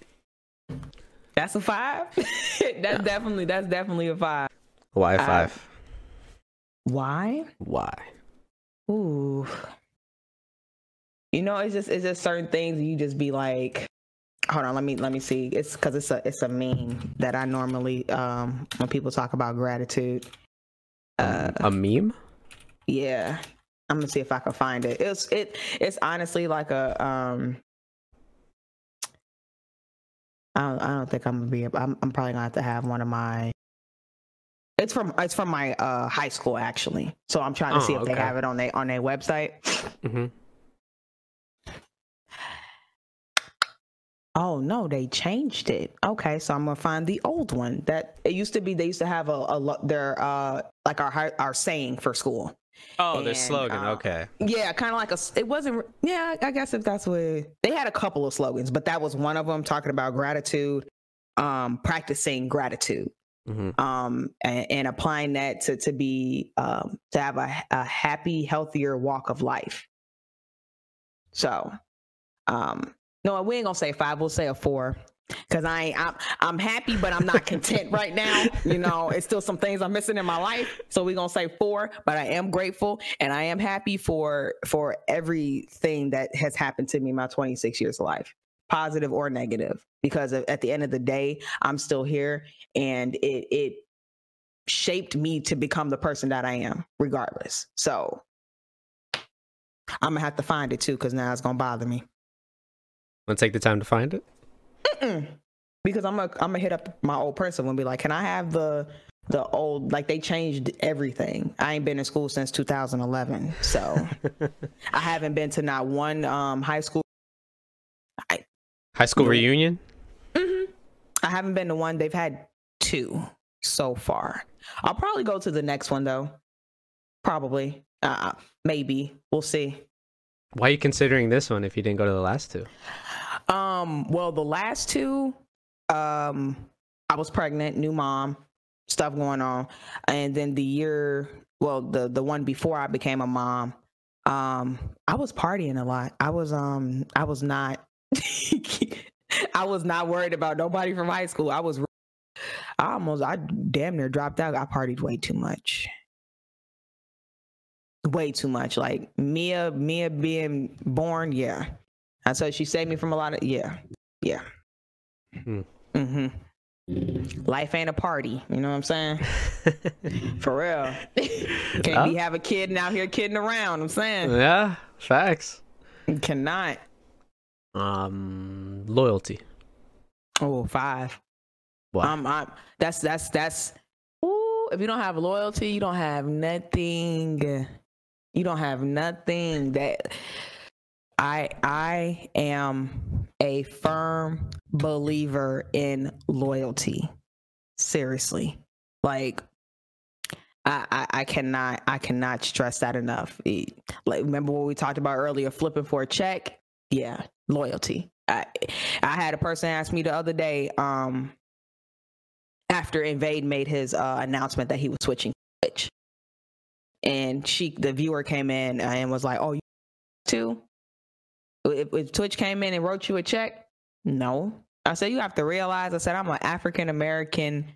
that's a five. that's definitely that's definitely a five. Why five? Why? Why? Ooh. You know, it's just it's just certain things you just be like, hold on, let me let me see. It's because it's a it's a meme that I normally um when people talk about gratitude. Uh, a meme? yeah, I'm gonna see if I can find it. It's it it's honestly like a um. I don't, I don't think I'm gonna be. I'm, I'm probably gonna have to have one of my. It's from it's from my uh high school actually. So I'm trying to see Oh, if they have it on their on their website. hmm Oh no, they changed it. Okay, so I'm gonna find the old one. That it used to be. They used to have a, a their uh like our our saying for school. Oh, their slogan. uh, okay. Yeah, kind of like a. It wasn't. Yeah, I guess if that's what they had a couple of slogans, but that was one of them talking about gratitude, um, practicing gratitude, hmm um, and, and applying that to to be um to have a, a happy, healthier walk of life. So, um, no, we ain't gonna say five. We'll say a four. Cause I I'm, I'm happy, but I'm not content right now. You know, it's still some things I'm missing in my life. So we're gonna say four, but I am grateful and I am happy for for everything that has happened to me my 26 years of life, positive or negative. Because at the end of the day, I'm still here, and it it shaped me to become the person that I am, regardless. So I'm gonna have to find it too, because now it's gonna bother me. Want to take the time to find it? Mm-mm. Because I'm gonna I'm gonna hit up my old principal and be like, "Can I have the the old like they changed everything? I ain't been in school since 2011, so I haven't been to not one um high school. High school reunion. Mhm. I haven't been to one. They've had two so far. I'll probably go to the next one though. Probably, uh, maybe we'll see. Why are you considering this one if you didn't go to the last two? Um, well, the last two, um, I was pregnant, new mom, stuff going on, and then the year, well, the the one before I became a mom, um, I was partying a lot. I was um, I was not, I was not worried about nobody from high school. I was, I almost, I damn near dropped out. I partied way too much. Way too much. Like Mia, Mia being born, yeah. And so she saved me from a lot of yeah, yeah. Hmm. hmm Life ain't a party, you know what I'm saying? For real. Can't be have a kid and out here kidding around. I'm saying yeah, facts. cannot. Um, loyalty. Oh, five. Why? Um, I, that's that's that's. Ooh, if you don't have loyalty, you don't have nothing. You don't have nothing that. I I am a firm believer in loyalty. Seriously, like I, I I cannot I cannot stress that enough. Like remember what we talked about earlier, flipping for a check. Yeah, loyalty. I I had a person ask me the other day, um, after Invade made his uh, announcement that he was switching Twitch, and she the viewer came in and was like, "Oh, you too." If, if Twitch came in and wrote you a check, no. I said you have to realize. I said I'm an African American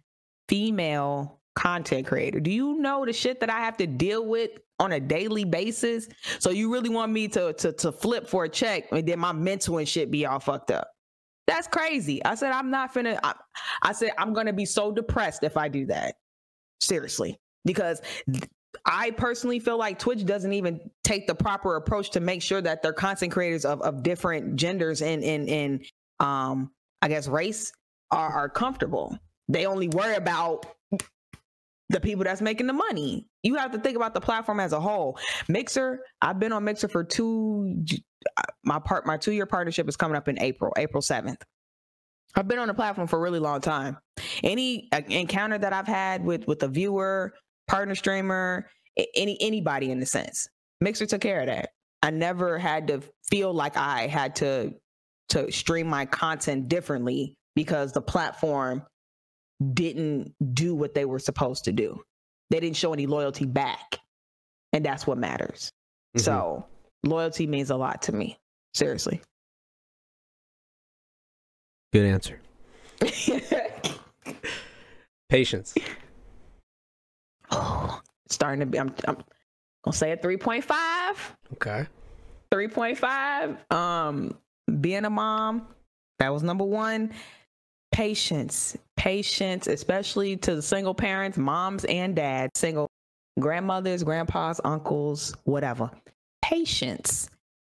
female content creator. Do you know the shit that I have to deal with on a daily basis? So you really want me to to to flip for a check and then my mental and shit be all fucked up? That's crazy. I said I'm not finna. I, I said I'm gonna be so depressed if I do that. Seriously, because th- I personally feel like Twitch doesn't even take the proper approach to make sure that their content creators of, of different genders and in in um I guess race are, are comfortable. They only worry about the people that's making the money. You have to think about the platform as a whole. Mixer, I've been on Mixer for two uh, my part my 2 year partnership is coming up in April, April 7th. I've been on the platform for a really long time. Any uh, encounter that I've had with with a viewer, partner streamer, any anybody in the sense, Mixer took care of that. I never had to feel like I had to to stream my content differently because the platform didn't do what they were supposed to do. They didn't show any loyalty back. And that's what matters. Mhm. So, loyalty means a lot to me. Seriously. Good answer. Patience. oh, starting to be I'm I'm going to say a 3.5. Okay. 3.5 um being a mom that was number one patience patience especially to the single parents moms and dads single grandmothers grandpas uncles whatever patience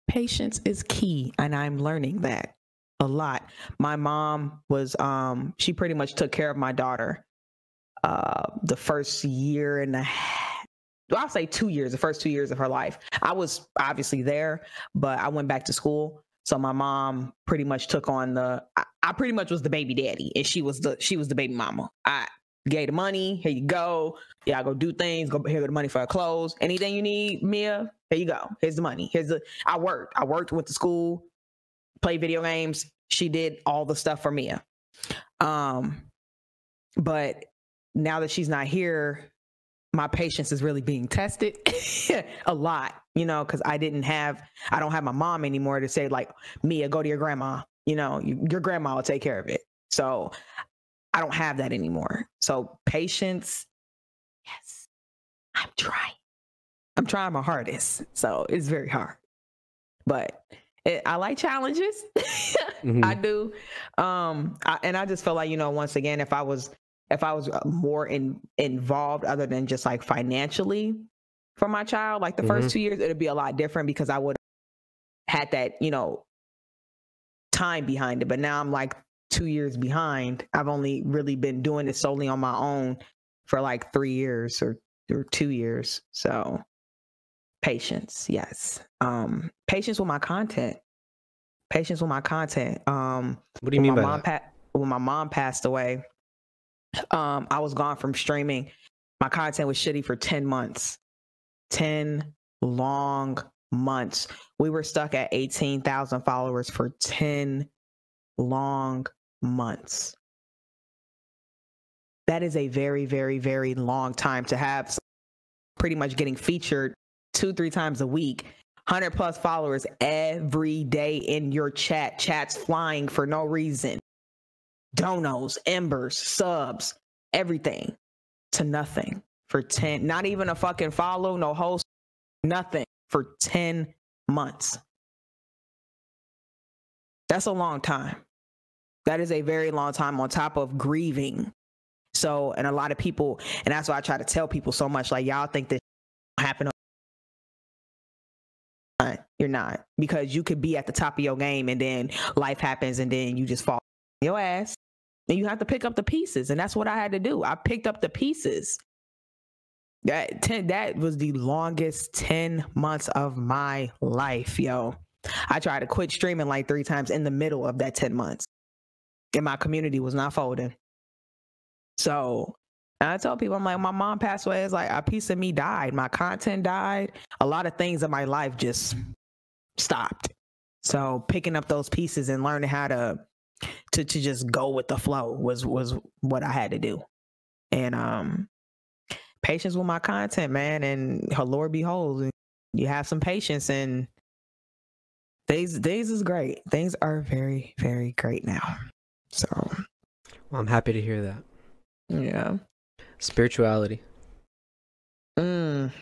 patience is key and i'm learning that a lot my mom was um she pretty much took care of my daughter uh the first year and a half I'll say two years, the first two years of her life. I was obviously there, but I went back to school. So my mom pretty much took on the. I, I pretty much was the baby daddy, and she was the she was the baby mama. I gave the money. Here you go. Yeah, I go do things. Go here, go the money for her clothes. Anything you need, Mia. Here you go. Here's the money. Here's the. I worked. I worked. Went to school. Played video games. She did all the stuff for Mia. Um, but now that she's not here, my patience is really being tested a lot, you know, because I didn't have, I don't have my mom anymore to say, like, Mia, go to your grandma, you know, you, your grandma will take care of it. So I don't have that anymore. So patience, yes, I'm trying. I'm trying my hardest. So it's very hard. But it, I like challenges. mm-hmm. I do. Um, I, and I just feel like, you know, once again, if I was if I was uh, more in involved other than just like financially for my child, like the mm-hmm. first two years, it'd be a lot different because I would have had that, you know, time behind it. But now I'm like two years behind. I've only really been doing it solely on my own for like three years or or two years. So patience, yes. Um, patience with my content. Patience with my content. Um, what do you mean by that? Pa- when my mom passed away, um, I was gone from streaming. My content was shitty for 10 months. 10 long months. We were stuck at 18,000 followers for 10 long months. That is a very, very, very long time to have pretty much getting featured two, three times a week. 100 plus followers every day in your chat, chats flying for no reason donos, embers, subs, everything to nothing for 10, not even a fucking follow, no host, nothing for 10 months. That's a long time. That is a very long time on top of grieving. So, and a lot of people, and that's why I try to tell people so much like, y'all think this happen. You're not because you could be at the top of your game and then life happens and then you just fall your ass and you have to pick up the pieces and that's what i had to do i picked up the pieces that 10 that was the longest 10 months of my life yo i tried to quit streaming like three times in the middle of that 10 months and my community was not folding so I tell people, I'm like, my mom passed away. It's like a piece of me died. My content died. A lot of things in my life just stopped. So picking up those pieces and learning how to to to just go with the flow was was what I had to do. And um patience with my content, man, and Lord behold, you have some patience and things things is great. Things are very, very great now. So well, I'm happy to hear that. Yeah. Spirituality. Mm.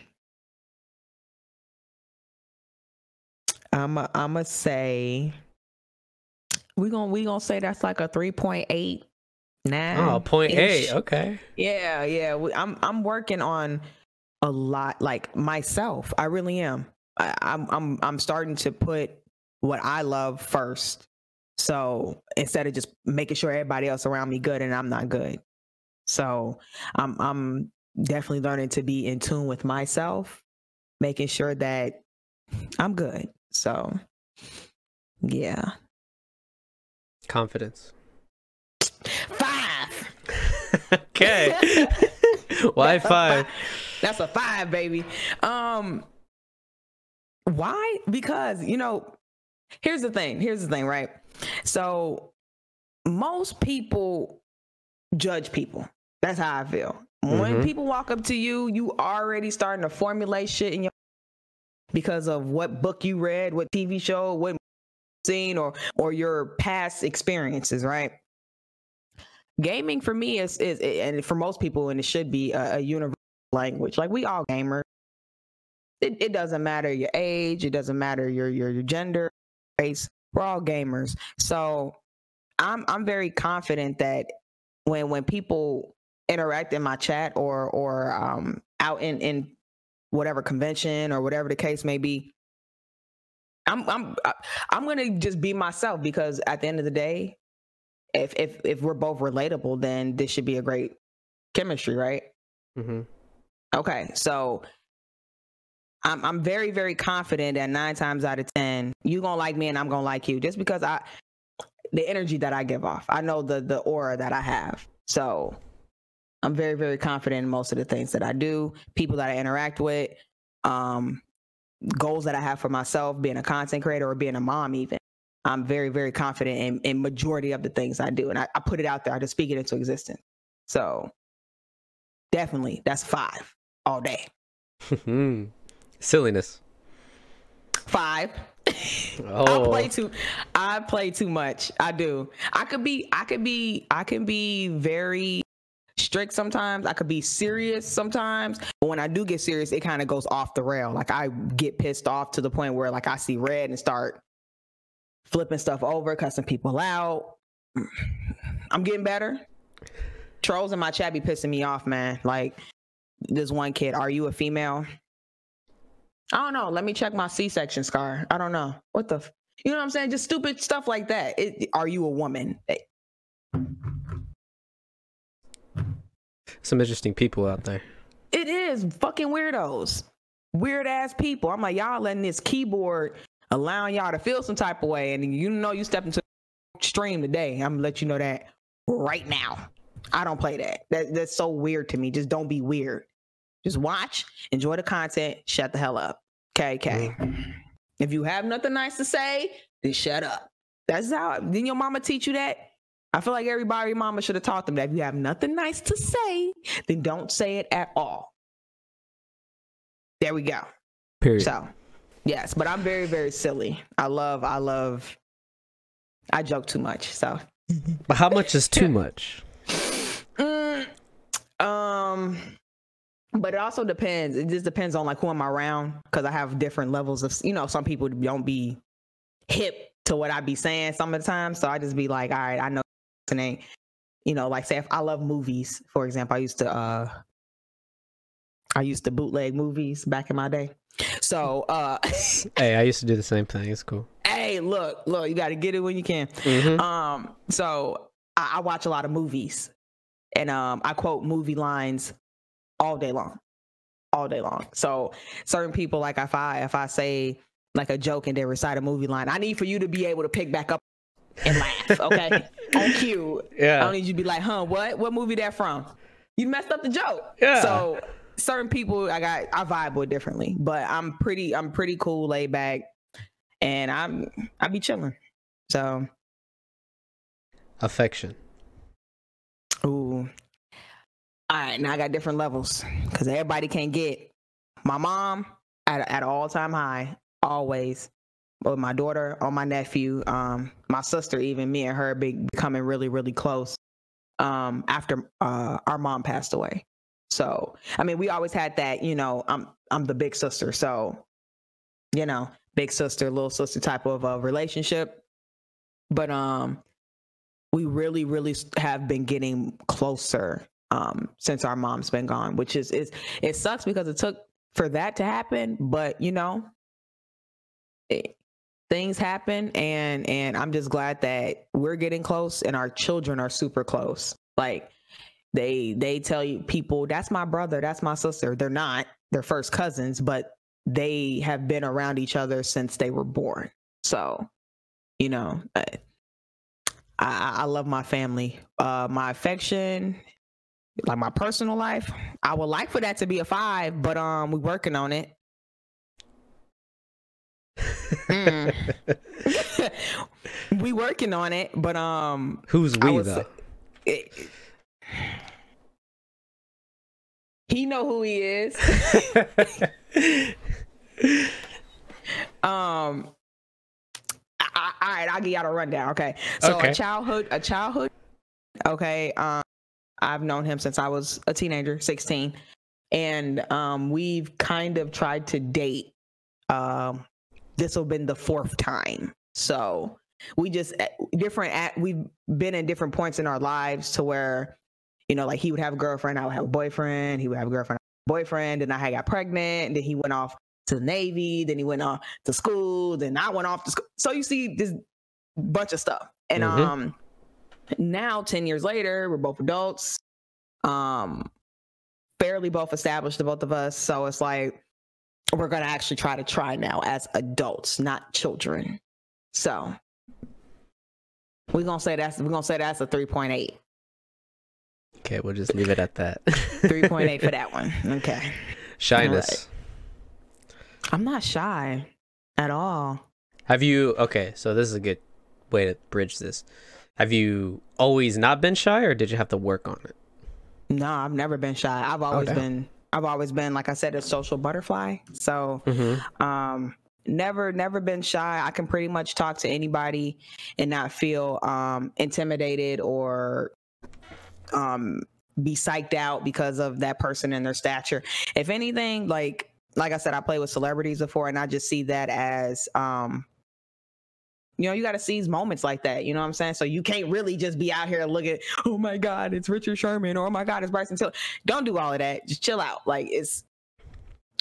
I'm a, I'm gonna say we gonna we gonna say that's like a three point eight nine. Oh, point eight. Okay. Yeah, yeah. We, I'm I'm working on a lot, like myself. I really am. I, I'm I'm I'm starting to put what I love first. So instead of just making sure everybody else around me good and I'm not good. So I'm I'm definitely learning to be in tune with myself, making sure that I'm good. So yeah, Confidence. Five. okay. why That's five? Five? That's a five, baby. Um, why? Because you know, here's the thing. Here's the thing, right? So most people judge people. That's how I feel. Mm-hmm. When people walk up to you, you already starting to formulate shit in your because of what book you read, what TV show, what seen or or your past experiences, right? Gaming for me is is and for most people, and it should be a, a universal language. Like we all gamers. It, it doesn't matter your age. It doesn't matter your your, your gender, race. We're all gamers. So I'm I'm very confident that when when people interact in my chat or or um out in in whatever convention or whatever the case may be I'm I'm I'm gonna just be myself because at the end of the day, if if if we're both relatable, then this should be a great chemistry, right? Mm-hmm. Okay, so I'm I'm very very confident that nine times out of ten you gonna like me and I'm gonna like you just because I the energy that I give off. I know the the aura that I have. So I'm very very confident in most of the things that I do, people that I interact with, um, goals that I have for myself, being a content creator or being a mom even. I'm very very confident in, in majority of the things I do, and I, I put it out there. I just speak it into existence. So definitely, that's five all day. Silliness. Five. Oh. I play oh. too I play too much. I do. I could be I could be I can be very strict sometimes. I could be serious sometimes. But when I do get serious, it kind of goes off the rail. Like I get pissed off to the point where like I see red and start flipping stuff over, cussing people out. I'm getting better. Trolls in my chat be pissing me off, man. Like this one kid, are you a female? I don't know. Let me check my C-section scar. I don't know. What the, f- you know what I'm saying? Just stupid stuff like that. It, are you a woman? Some interesting people out there. It is fucking weirdos, weird ass people. I'm like, y'all letting this keyboard allowing y'all to feel some type of way, and you know you stepped into stream today. I'm gonna let you know that right now. I don't play that. That that's so weird to me. Just don't be weird. Just watch, enjoy the content, shut the hell up. Okay, okay. If you have nothing nice to say, then shut up. That's how. Didn't your mama teach you that? I feel like everybody mama should have taught them that if you have nothing nice to say, then don't say it at all. There we go. Period. So, yes, but I'm very, very silly. I love, I love, I joke too much. So, But how much is too much? Mm, um, but it also depends. It just depends on like who am I'm around because I have different levels of, you know, some people don't be hip to what I be saying some of the time. So I just be like, all right, I know you know, like say if I love movies, for example, I used to, uh, I used to bootleg movies back in my day. So, uh, hey, I used to do the same thing. It's cool. hey, look, look, you got to get it when you can. Mhm. Um, so I, I watch a lot of movies, and um, I quote movie lines all day long, all day long. So certain people, like if I if I say like a joke and they recite a movie line, I need for you to be able to pick back up and laugh. Okay, on cue. Yeah. I don't need you to be like, huh, what? What movie that from? You messed up the joke. Yeah. So certain people I got I vibe with differently. But I'm pretty I'm pretty cool, laid back, and I'm I be chilling. So Affection. ooh. All right, now I got different levels because everybody can't get my mom at at all time high, always. But my daughter or my nephew, um, my sister, even me and her be becoming really, really close. Um, after uh, our mom passed away. So I mean, we always had that, you know, I'm I'm the big sister, so you know, big sister, little sister type of uh, relationship. But um, we really, really have been getting closer um since our mom's been gone, which is is it sucks because it took for that to happen, but you know, it, things happen and and I'm just glad that we're getting close and our children are super close. Like they they tell you people that's my brother, that's my sister. They're not. They're first cousins, but they have been around each other since they were born. So, you know, I I, I love my family. Uh my affection like my personal life, I would like for that to be a five, but um, we're working on it. Mm. we working on it, but um, Who's we would though? it- he know who he is. um, I, all right, I'll give y'all a rundown. Okay, so Okay. a childhood, a childhood. Okay, um, I've known him since I was a teenager, sixteen, and um, we've kind of tried to date. Um, this will been the fourth time, so we just eh, different. At we've been in different points in our lives to where, you know, like he would have a girlfriend, I would have a boyfriend. He would have a girlfriend, boyfriend, and I had got pregnant. And then he went off to the Navy. Then he went off to school. Then I went off to school. So you see this bunch of stuff. And Mhm. um, now ten years later, we're both adults. Um, fairly both established, the both of us. So it's like we're gonna actually try to try now as adults, not children. So we're gonna say that's we're gonna say that's a three point eight. Okay, we'll just leave it at that. Three point eight for that one. Okay. Shyness. I'm not shy at all. Have you okay, so this is a good way to bridge this. Have you always not been shy or did you have to work on it? No, I've never been shy. I've always been I've always been like I said a social butterfly. So Mm-hmm. um never never been shy. I can pretty much talk to anybody and not feel um intimidated or um be psyched out because of that person and their stature. If anything, like like I said, I play with celebrities before and I just see that as um you know, you got to seize moments like that. You know what I'm saying? So you can't really just be out here looking, oh my God, it's Richard Sherman, or oh my God, it's Bryson Tiller. Don't do all of that. Just chill out. Like it's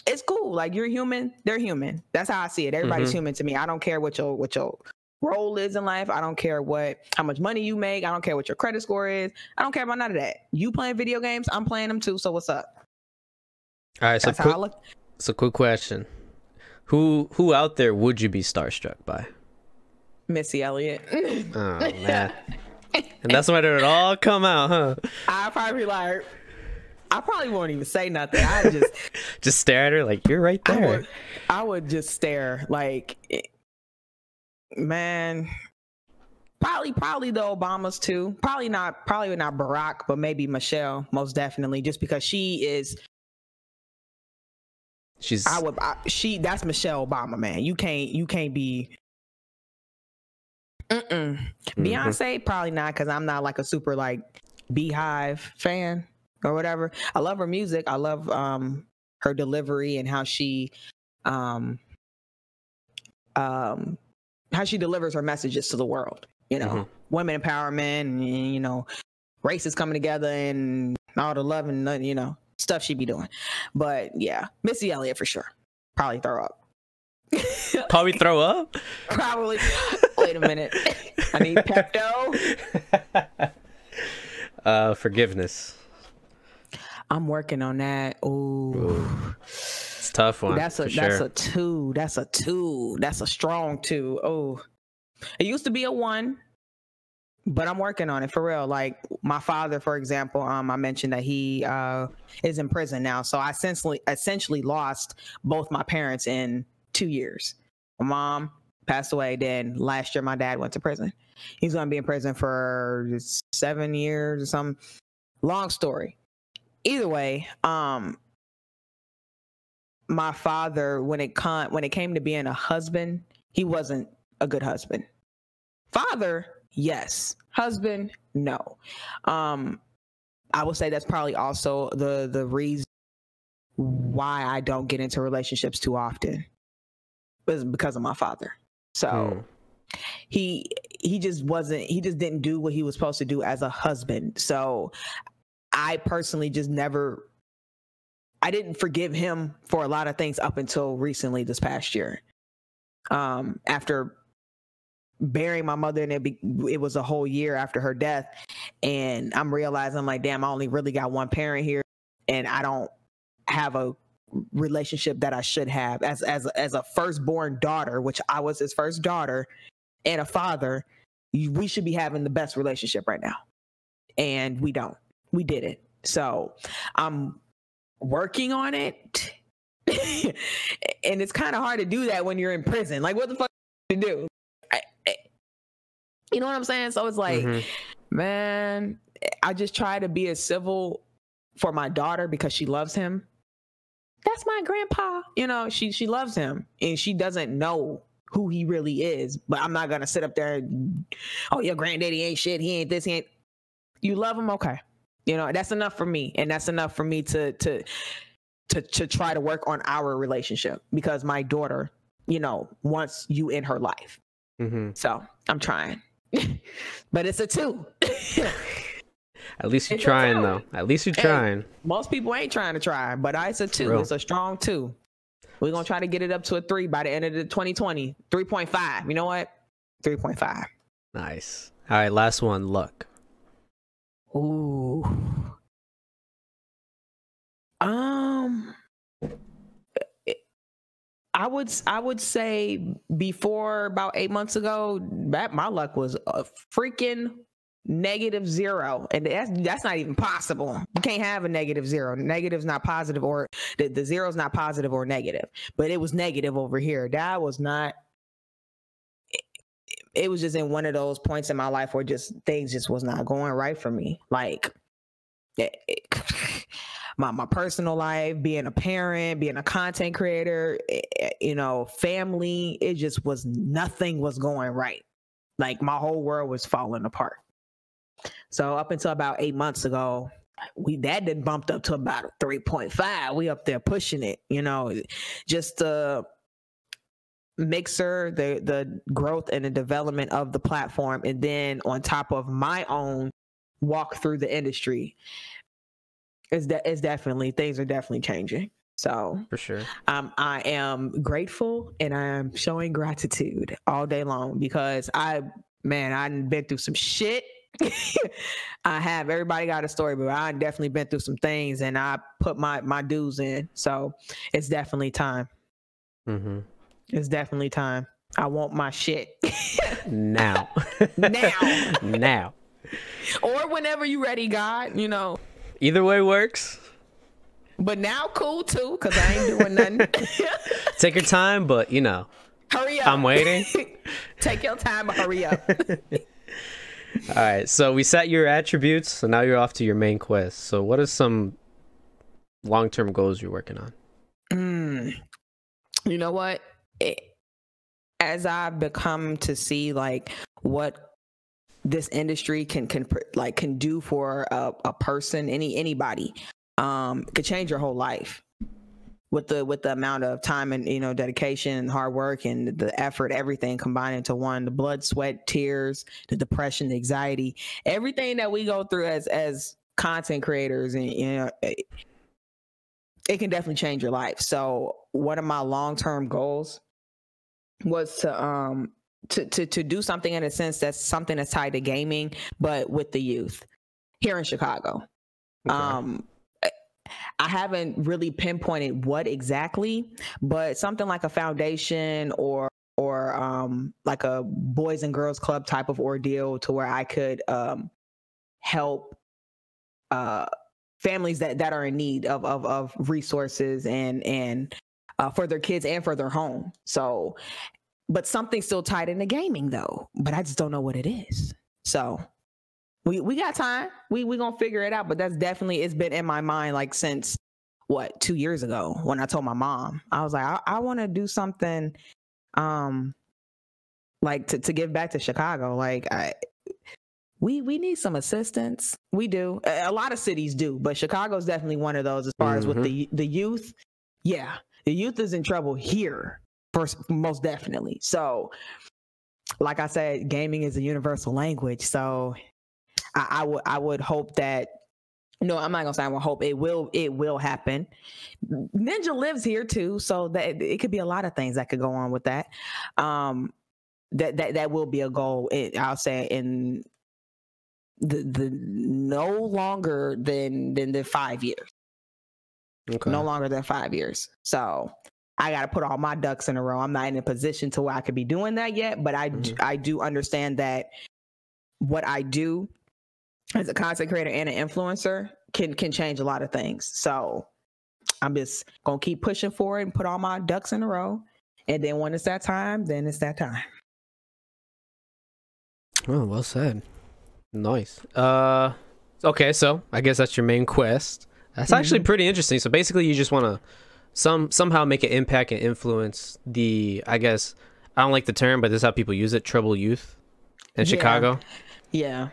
it's cool. Like you're human, they're human. That's how I see it. Everybody's Mhm. human to me. I don't care what your what your role is in life. I don't care what how much money you make. I don't care what your credit score is. I don't care about none of that. You playing video games, I'm playing them too. So what's up? All right, so That's quick, so quick question. Who who out there would you be starstruck by? Missy Elliott. Oh man. and that's when it all come out, huh? I probably like I probably won't even say nothing. I just Just stare at her like you're right I there. would, I would just stare like, it- man. Probably, probably the Obamas too. Probably not, probably not Barack, but maybe Michelle, most definitely, just because she is. She's I would, I, she. That's Michelle Obama, man. You can't, you can't be. Mm-mm. Mhm. Beyonce, probably not, because I'm not like a super like BeyHive fan or whatever. I love her music. I love um her delivery and how she um um how she delivers her messages to the world. You know, Mhm. women empowerment and you know, races coming together and all the love and you know stuff she be doing. But yeah, Missy Elliott for sure. Probably throw up. probably throw up. Probably. Wait a minute. I need Pepto. uh forgiveness. I'm working on that. Ooh. It's a tough one. That's a for that's sure. a two. That's a two. That's a strong two. Oh. It used to be a one, but I'm working on it for real. Like my father, for example, um, I mentioned that he uh is in prison now. So I essentially essentially lost both my parents in two years. My mom passed away, then last year my dad went to prison. He's gonna be in prison for seven years or some Long story. Either way, um, my father when it con- when it came to being a husband, he wasn't a good husband. Father, yes. Husband, no. Um I would say that's probably also the the reason why I don't get into relationships too often. Is because of my father. So Hmm. he he just wasn't he just didn't do what he was supposed to do as a husband. So I personally just never I didn't forgive him for a lot of things up until recently this past year. Um after burying my mother and it be, it was a whole year after her death and I'm realizing I'm like damn I only really got one parent here and I don't have a relationship that I should have as as as a firstborn daughter which I was his first daughter and a father we should be having the best relationship right now. And we don't. We did it. So i'm working on it. And it's kind of hard to do that when you're in prison. Like what the fuck to do? I, I- you know what i'm saying? So it's like Mhm. man i just try to be as civil for my daughter because she loves him that's my grandpa. You know she she loves him and she doesn't know who he really is but i'm not gonna sit up there and, oh your granddaddy ain't shit. He ain't this he ain't you love him? Okay. You know that's enough for me and that's enough for me to to to to try to work on our relationship because my daughter you know wants you in her life. Mhm. so i'm trying. But it's a two At least you're It's trying though. At least you're trying. Most people ain't trying to try, but I a two. Real. It's a strong two. We're gonna try to get it up to a three by the end of the 2020. 3.5. You know what? 3.5. Nice. All right, last one. Luck. Ooh. Um I would I would say before about eight months ago, that my luck was a freaking negative zero, and that's that's not even possible. You can't have a negative zero. Negative's not positive, or the the zero's not positive or negative. But it was negative over here. That was not. It was just in one of those points in my life where just things just was not going right for me. Like. It, it, my my personal life, being a parent, being a content creator, eh, eh, you know, family, it just was nothing was going right. Like my whole world was falling apart. So up until about eight months ago, we that did bumped up to about 3.5. We up there pushing it, you know, just the mixer, the the growth and the development of the platform, and then on top of my own walk through the industry it's de- it's definitely things are definitely changing. So for sure, um, I am grateful and I am showing gratitude all day long because I, man, I've been through some shit. I have. Everybody got a story, but I definitely been through some things, and I put my my dues in. So it's definitely time. Mm-hmm. It's definitely time. I want my shit now. now. now. Or whenever you ready, God. You know. Either way works. But now cool too, cause I ain't doing nothing. Take your time, but you know. Hurry up. I'm waiting. Take your time, but hurry up. All right. So we set your attributes, so now you're off to your main quest. So what are some long term goals you're working on? Mm, you know what? It, as I've become to see like what this industry can can like can do for a, a person any anybody um could change your whole life with the with the amount of time and you know dedication and hard work and the effort everything combined into one the blood sweat tears the depression the anxiety everything that we go through as as content creators and you know it, it can definitely change your life so one of my long-term goals was to um to, to to do something in a sense that's something that's tied to gaming, but with the youth here in Chicago. Okay. Um, I haven't really pinpointed what exactly, but something like a foundation or or um, like a boys and girls club type of ordeal to where I could um, help uh, families that that are in need of of, of resources and and uh, for their kids and for their home. So but something's still tied into gaming though. But I just don't know what it is. So we we got time. We we gonna figure it out. But that's definitely it's been in my mind like since what two years ago when I told my mom. I was like, I, I want to do something, um, like to to give back to Chicago. Like I. We we need some assistance. We do. A, lot of cities do, but Chicago's definitely one of those as far mm-hmm. as with the the youth. Yeah, the youth is in trouble here first most definitely so like i said gaming is a universal language so i, I would i would hope that no i'm not gonna say i would hope it will it will happen Ninja lives here too so that it could be a lot of things that could go on with that um that that that will be a goal it, i'll say in the the no longer than than the five years okay. no longer than five years so I got to put all my ducks in a row. I'm not in a position to where I could be doing that yet, but I mm-hmm. I do understand that what I do as a content creator and an influencer can can change a lot of things. So I'm just gonna keep pushing forward and put all my ducks in a row. And then when it's that time, then it's that time. Oh, well said. Nice. Uh okay, so I guess that's your main quest. That's mm-hmm. actually pretty interesting. So basically you just wanna some somehow make an impact and influence the I guess I don't like the term, but this is how people use it, trouble youth in yeah. Chicago. Yeah.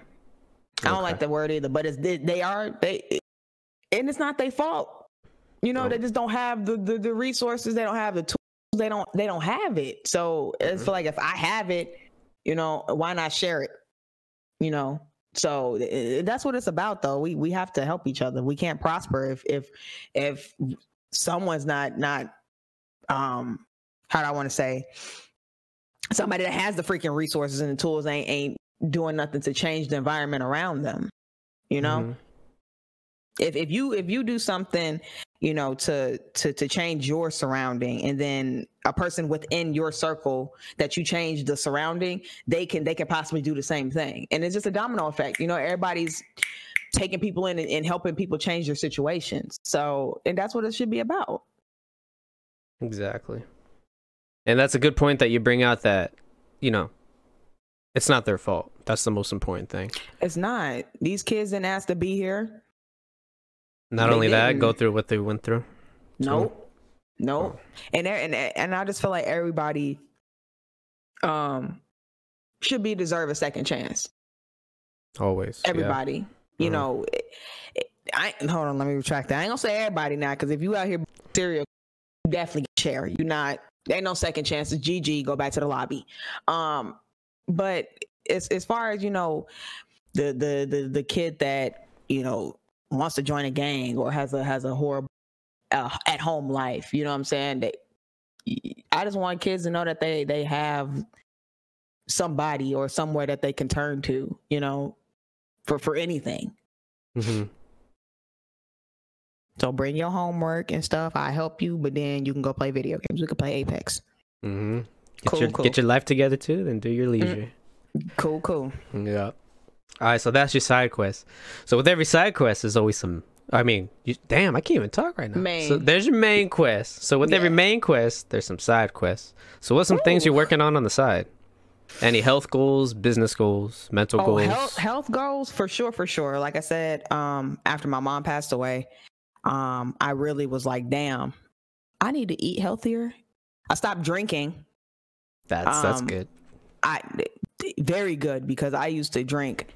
I don't like the word either, but it's they, they are they and it's not their fault. You know, oh. they just don't have the, the, the resources, they don't have the tools, they don't they don't have it. So mm-hmm. it's like if I have it, you know, why not share it? You know, so that's what it's about though we we have to help each other we can't prosper if if if someone's not not um how do I want to say somebody that has the freaking resources and the tools ain't ain't doing nothing to change the environment around them. You know? Mm-hmm. If if you if you do something you know to to to change your surrounding and then a person within your circle that you change the surrounding they can they can possibly do the same thing and it's just a domino effect you know everybody's taking people in and, and helping people change their situations so and that's what it should be about Exactly. And that's a good point that you bring out that, you know, it's not their fault. That's the most important thing. it's not these kids didn't ask to be here Not They only that, didn't. go through what they went through. Nope. Nope. And and and I just feel like everybody um should be deserve a second chance. Always. yeah. Everybody. You Mhm. know, I hold on, let me retract that. I ain't gonna say everybody now, because if you out here serial, definitely share. You not there ain't no second chances. GG, go back to the lobby. Um, but as as far as you know, the the the the kid that you know wants to join a gang or has a has a horrible uh, at home life, you know what I'm saying? That I just want kids to know that they they have somebody or somewhere that they can turn to, you know, for for anything. Mhm. So bring your homework and stuff. I help you, but then you can go play video games. We can play Apex. Mhm. Get Cool, your cool. get your life together too, then do your leisure. Cool, cool. Yeah. All right, so that's your side quest. So with every side quest, there's always some. I mean, you, damn, I can't even talk right now. So there's your main quest. So with every main quest, there's some side quests. So what's some things you're working on on the side? Any health goals, business goals, mental Oh, goals? health health goals for sure, for sure. Like I said, um, after my mom passed away, um, I really was like, damn, I need to eat healthier. I stopped drinking. That's that's um, good. I very good because I used to drink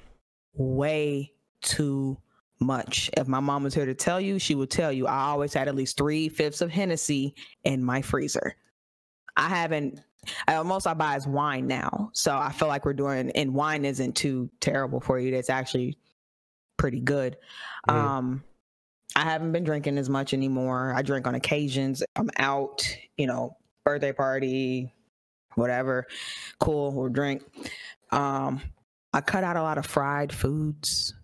way too much. If my mom was here to tell you, she would tell you I always had at least three fifths of Hennessy in my freezer. I haven't. I, most I buy is wine now, so I feel like we're doing. And wine isn't too terrible for you. That's actually pretty good. Mhm. Um, I haven't been drinking as much anymore. I drink on occasions. I'm out, you know, birthday party, whatever. Cool, we'll drink. Um, I cut out a lot of fried foods.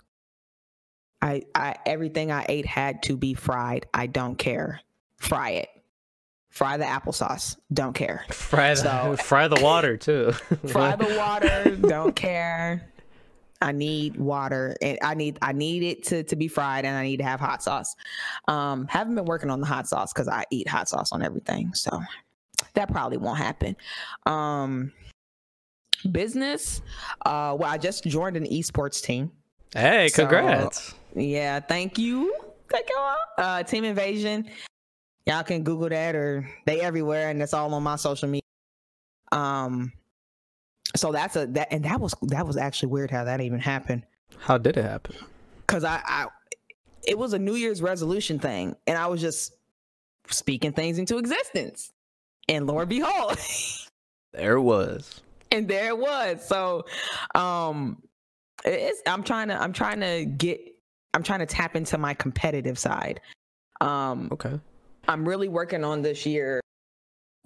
I, I everything I ate had to be fried. I don't care. Fry it. Fry the applesauce. Don't care. Fry the so- fry the water too. Fry the water. don't care. I need water and I need I need it to, to be fried and I need to have hot sauce. Um haven't been working on the hot sauce because I eat hot sauce on everything. So that probably won't happen. Um business. Uh well I just joined an esports team. Hey, So- congrats. Yeah, thank you. Thank you. Uh Team Invasion. Y'all can Google that or they everywhere and it's all on my social media. Um so that's a that and that was that was actually weird how that even happened. How did it happen? Cause I, I it was a New Year's resolution thing, and I was just speaking things into existence. And Lord behold, There it was. and there it was. So um it's I'm trying to I'm trying to get I'm trying to tap into my competitive side. Um Okay. I'm really working on this year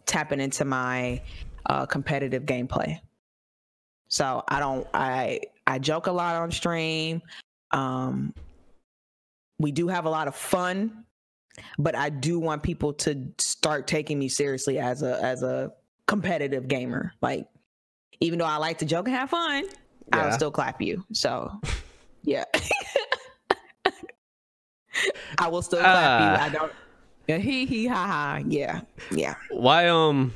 tapping into my uh, competitive gameplay. So I don't I I joke a lot on stream. Um we do have a lot of fun, but I do want people to start taking me seriously as a as a competitive gamer. Like even though I like to joke and have fun, I'll still clap you. So yeah. I will still clap Ah. you. I don't yeah, he he ha ha. Yeah. Yeah. Why um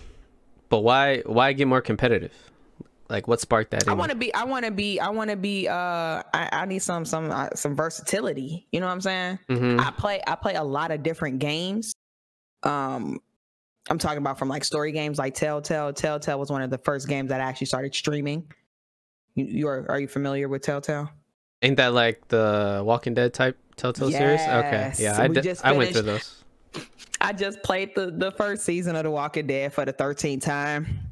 but why why get more competitive? Like what sparked that? I want to be I want to be I want to be uh I, I need some some uh, some versatility. You know what I'm saying? Mhm. I play I play a lot of different games. Um I'm talking about from like story games like Telltale. Telltale was one of the first games that I actually started streaming. You, you are are you familiar with Telltale? Ain't that like the Walking Dead type Telltale series? Okay. Yeah, I, just I went through those. I just played the the first season of The Walking Dead for the 13th time.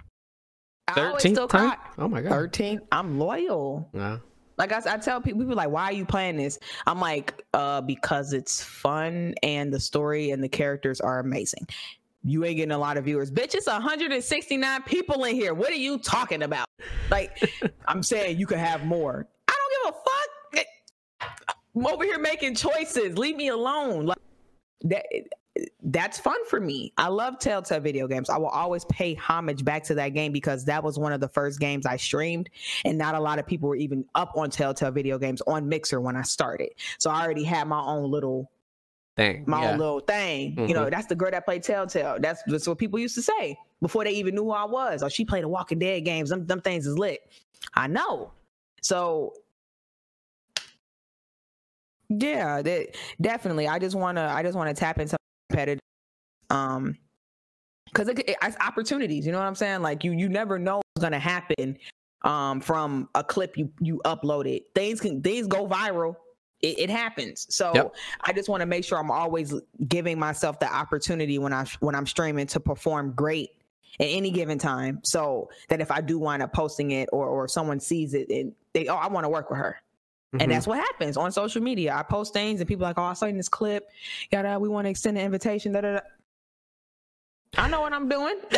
Thirteenth time? cry. Oh my god. 13. I'm loyal. Yeah. Like I, I tell people, people like, why are you playing this? I'm like, uh, because it's fun and the story and the characters are amazing. You ain't getting a lot of viewers, bitch. It's 169 people in here. What are you talking about? Like, I'm saying you could have more. I don't give a fuck. I'm over here making choices. Leave me alone. Like, that that's fun for me. I love Telltale video games. I will always pay homage back to that game because that was one of the first games I streamed, and not a lot of people were even up on Telltale video games on Mixer when I started. So I already had my own little thing, my yeah. own little thing. You know, mm-hmm. that's the girl that played Telltale. That's that's what people used to say before they even knew who I was. Oh, she played the Walking Dead games. Them, them things is lit. I know. So yeah, that definitely. I just wanna I just wanna tap into competitive um because it, it, it's opportunities you know what i'm saying? Like you you never know what's gonna happen um from a clip you you uploaded. Things can things go viral it, it happens. So Yep. i just want to make sure i'm always giving myself the opportunity when i when i'm streaming to perform great at any given time. So that if i do wind up posting it or or someone sees it and they oh i want to work with her Mhm. and that's what happens on social media. I post things and people are like, oh, I saw you in this clip. Yada, we want to extend the invitation. Da, da, da. I know what I'm doing.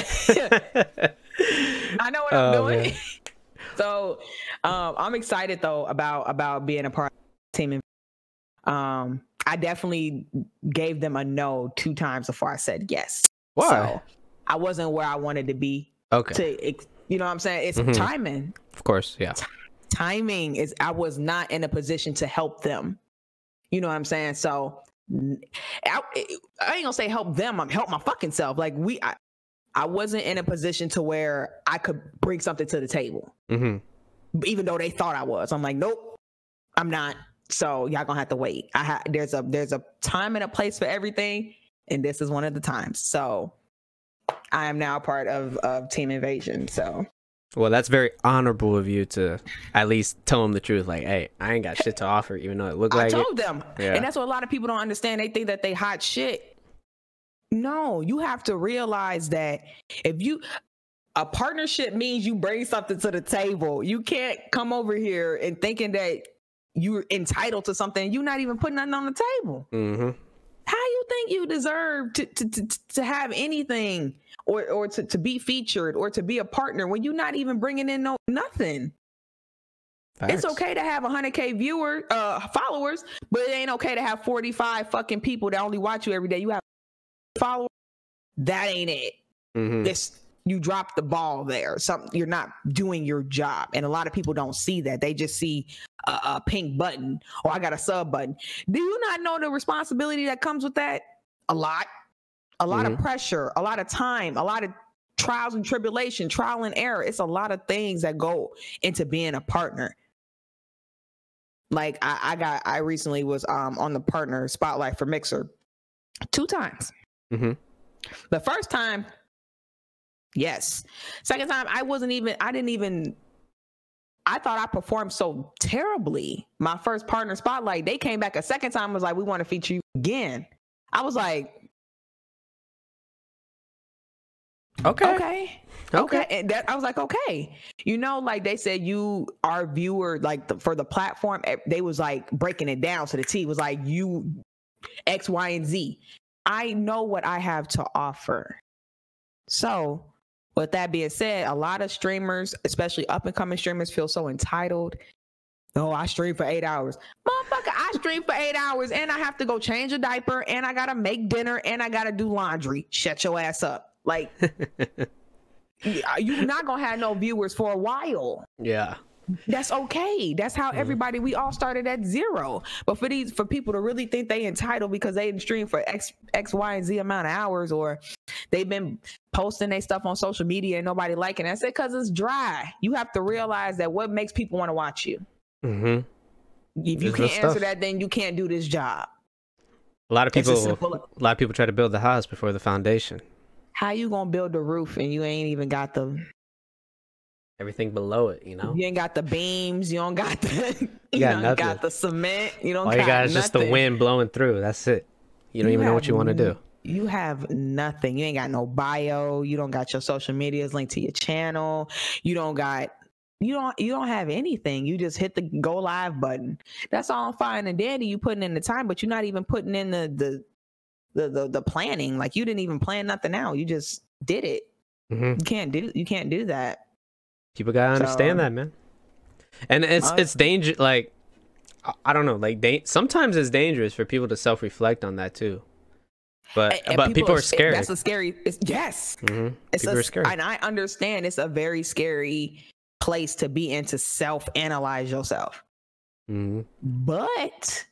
I know what I'm Oh, doing. man. so um, I'm excited though about about being a part of the team. Um, I definitely gave them a no two times before I said yes. Why? So I wasn't where I wanted to be. okay, To you know what I'm saying? It's Mhm. timing of course, yeah. timing is I was not in a position to help them. You know what I'm saying? So I ain't gonna say help them. I'm help my fucking self. Like we, I, I wasn't in a position to where I could bring something to the table, hmm even though they thought I was. I'm like, nope, I'm not. So y'all gonna have to wait. I ha- there's a there's a time and a place for everything, and this is one of the times. So I am now part of of Team Invasion. So Well, that's very honorable of you to at least tell them the truth. Like, hey, I ain't got shit to offer, even though it looked I like it. told them. Yeah. And that's what a lot of people don't understand. They think that they hot shit. No, you have to realize that if you a partnership means you bring something to the table. You can't come over here and thinking that you're entitled to something. You're not even putting nothing on the table. hmm How you think you deserve to to, to, to have anything or or to, to be featured or to be a partner when you're not even bringing in no nothing? It's okay to have 100k viewer uh followers, but it ain't okay to have 45 fucking people that only watch you every day. You have followers. That ain't it. hmm It's you drop the ball there. Something you're not doing your job, and a lot of people don't see that. They just see a, a pink button or I got a sub button. Do you not know the responsibility that comes with that? A lot, a lot of pressure, a lot of time, a lot of trials and tribulation, trial and error. It's a lot of things that go into being a partner. Like I, I got, I recently was um on the partner spotlight for Mixer two times. Mm-hmm. The first time, yes. Second time, I wasn't even, I didn't even, I thought I performed so terribly. My first partner spotlight, they came back a second time, was like, we want to feature you again. I was like, Okay. okay. Okay. And that I was like, okay. You know, like they said, you our viewer, like the, for the platform, eh, they was like breaking it down to the T. Was like you X, Y, and Z. I know what I have to offer. So, with that being said, a lot of streamers, especially up and coming streamers, feel so entitled. Oh, I stream for eight hours. Motherfucker, I stream for eight hours and I have to go change a diaper and I gotta make dinner and I gotta do laundry. Shut your ass up. Like, you're not gonna have no viewers for a while. yeah. That's okay. That's how everybody we all started at zero. But for these for people to really think they entitled because they didn't stream for X X, Y, and Z amount of hours or they've been posting their stuff on social media and nobody liking it. I said because it's dry. You have to realize that what makes people want to watch you. hmm If you It's can't answer that, then you can't do this job. A lot of people, simple- a lot of people try to build the house before the foundation. How you gonna build the roof and you ain't even got the Everything below it, you know. you ain't got the beams, you don't got the you, got don't nothing. got the cement, you don't All got you got is just the wind blowing through. That's it. You don't even know what you want to do. You have nothing. You ain't got no bio. You don't got your social medias linked to your channel. You don't got you don't you don't have anything. You just hit the go live button. That's all fine and dandy. You putting in the time, but you're not even putting in the the the the, the planning. Like you didn't even plan nothing out. You just did it. hmm You can't do you can't do that. People gotta understand that, man. And it's Uh, it's danger. Like I- don't know. Like da- sometimes it's dangerous for people to self reflect on that too. but And- and but people, are scared. That's a scary. It's, yes, Mhm. it's People a, are scared. and I understand it's a very scary place to be in to self analyze yourself. Mhm. But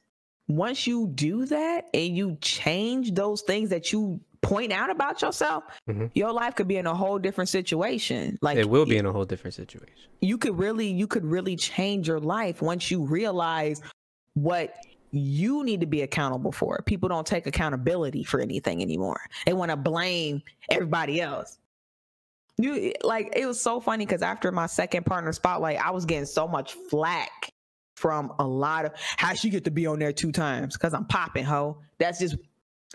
once you do that and you change those things that you point out about yourself, Mhm. your life could be in a whole different situation. Like It will be in a whole different situation. you could really you could really change your life once you realize what you need to be accountable for. People don't take accountability for anything anymore. They want to blame everybody else. You like it was so funny because after my second partner spotlight, I was getting so much flack from a lot of how she get to be on there two times because I'm popping ho. That's just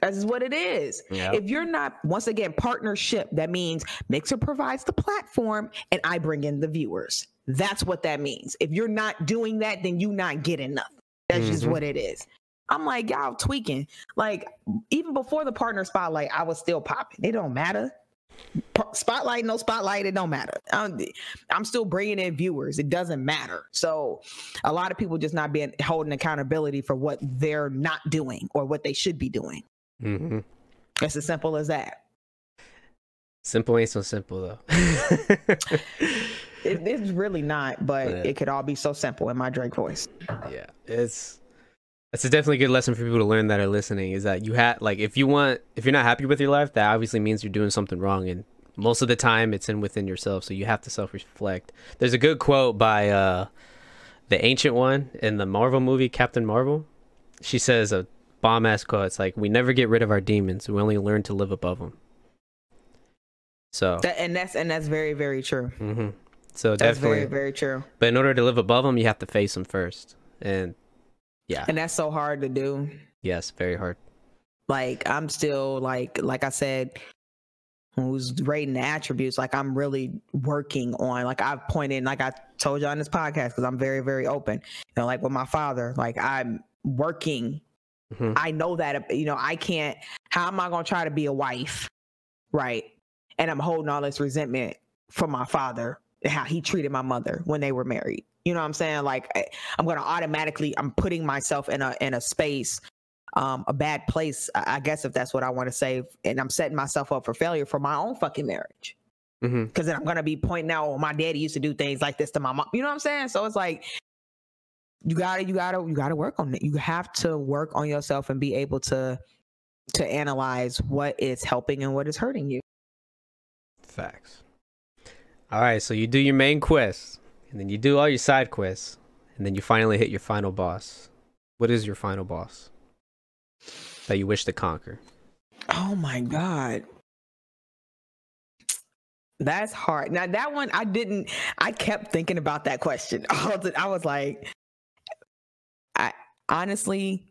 that's just what it is. If you're not once again partnership, that means Mixer provides the platform and I bring in the viewers. That's what that means. If you're not doing that, then you not getting nothing. That's just Mhm. what it is. I'm like, y'all tweaking. Like, even before the partner spotlight, I was still popping. It don't matter. Spotlight, no spotlight, it don't matter. I'm, I'm still bringing in viewers. It doesn't matter. So, a lot of people just not being holding accountability for what they're not doing or what they should be doing. hmm It's as simple as that. Simple ain't so simple though. It, it's really not, but Yeah. it could all be so simple in my Drake voice. yeah, it's it's a definitely good lesson for people to learn that are listening. Is that you had like if you want if you're not happy with your life, that obviously means you're doing something wrong, and most of the time it's in within yourself. So you have to self reflect. There's a good quote by uh the ancient one in the Marvel movie Captain Marvel. She says a bomb ass quote. It's like we never get rid of our demons. We only learn to live above them. So, That, and that's and that's very very true. Mm-hmm. so That's definitely. very very true. But in order to live above them, you have to face them first. And yeah, And that's so hard to do. yes, very hard. Like I'm still like like I said, who's rating the attributes, like I'm really working on like I've pointed like I told you on this podcast because I'm very, very open. You know, like with my father, like I'm working. Mhm. I know that you know, I can't how am I gonna try to be a wife? Right. And I'm holding all this resentment from my father, and how he treated my mother when they were married. You know what I'm saying? Like I- I'm gonna automatically I'm putting myself in a in a space um, a bad place, I guess if that's what I want to say, and I'm setting myself up for failure for my own fucking marriage. Because then I'm gonna be pointing out, oh, my daddy used to do things like this to my mom. You know what I'm saying? So it's like you gotta, you gotta, you gotta work on it. You have to work on yourself and be able to to analyze what is helping and what is hurting you. Facts. All right, so you do your main quest, and then you do all your side quests, and then you finally hit your final boss. What is your final boss that you wish to conquer? Oh my god. That's hard. Now that one I didn't I kept thinking about that question. I was like I honestly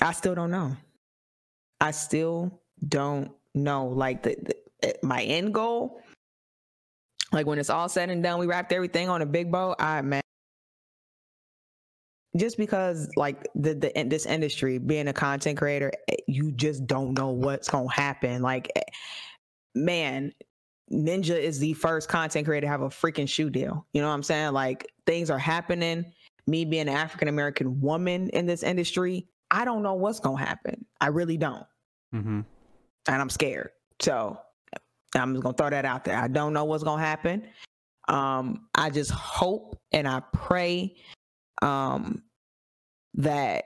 I still don't know. I still don't know like the, the eh, my end goal like when it's all said and done we wrapped everything on a big bow. I man. Just because like the the in this industry being a content creator eh, you just don't know what's going to happen. Like eh, man ninja is the first content creator to have a freaking shoe deal. You know what i'm saying? Like things are happening. Me being an african american woman in this industry i don't know what's going to happen. I really don't. Mm-hmm. and i'm scared. So i'm just to throw that out there. I don't know what's to happen. Um i just hope and i pray um that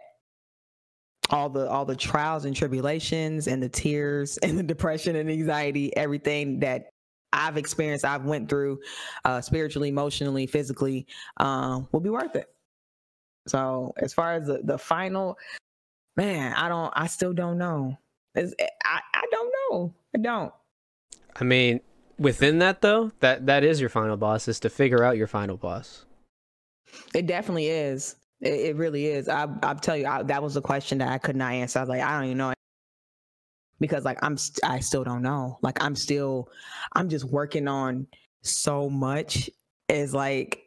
all the all the trials and tribulations and the tears and the depression and anxiety everything that i've experienced i've went through uh spiritually emotionally physically um will be worth it. So as far as the, the final man i don't i still don't know. It's, i i don't know. I don't I mean, within that though, that that is your final boss is to figure out your final boss. It definitely is. It, it really is. I I'll tell you I, that was a question that I could not answer. I was like, I don't even know because like I'm st- I still don't know. Like I'm still I'm just working on so much. Is like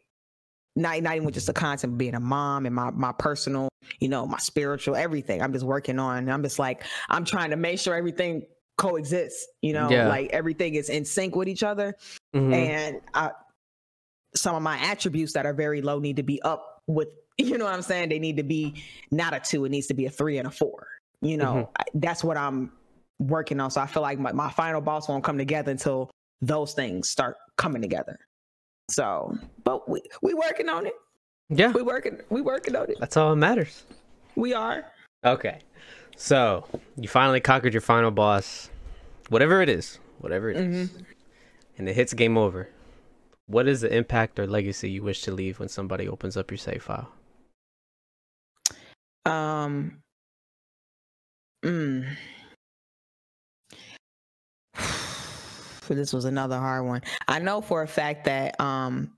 not not even with just the concept of being a mom and my my personal, you know, my spiritual everything. I'm just working on. I'm just like I'm trying to make sure everything coexists. You know, Yeah. like everything is in sync with each other Mhm. and I, some of my attributes that are very low need to be up with you know what i'm saying they need to be not a two it needs to be a three and a four You know, I, that's what I'm working on. So I feel like my, my final boss won't come together until those things start coming together. So, but we we working on it. Yeah, We working we working on it. that's all that matters. We are. Okay, so you finally conquered your final boss, whatever it is, whatever it is, and it hits game over. What is the impact or legacy you wish to leave when somebody opens up your save file? Um. Mm. this was another hard one. I know for a fact that um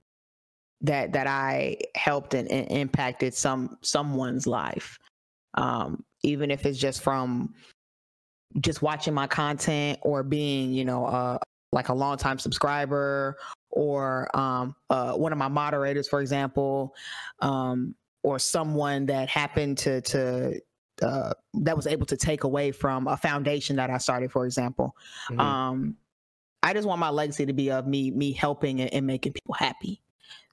that that I helped and, and impacted some someone's life. Um, even if it's just from just watching my content or being, you know, uh like a longtime subscriber or um uh one of my moderators, for example, um, or someone that happened to to uh, that was able to take away from a foundation that I started, for example. Mhm. Um, I just want my legacy to be of me me helping and, and making people happy.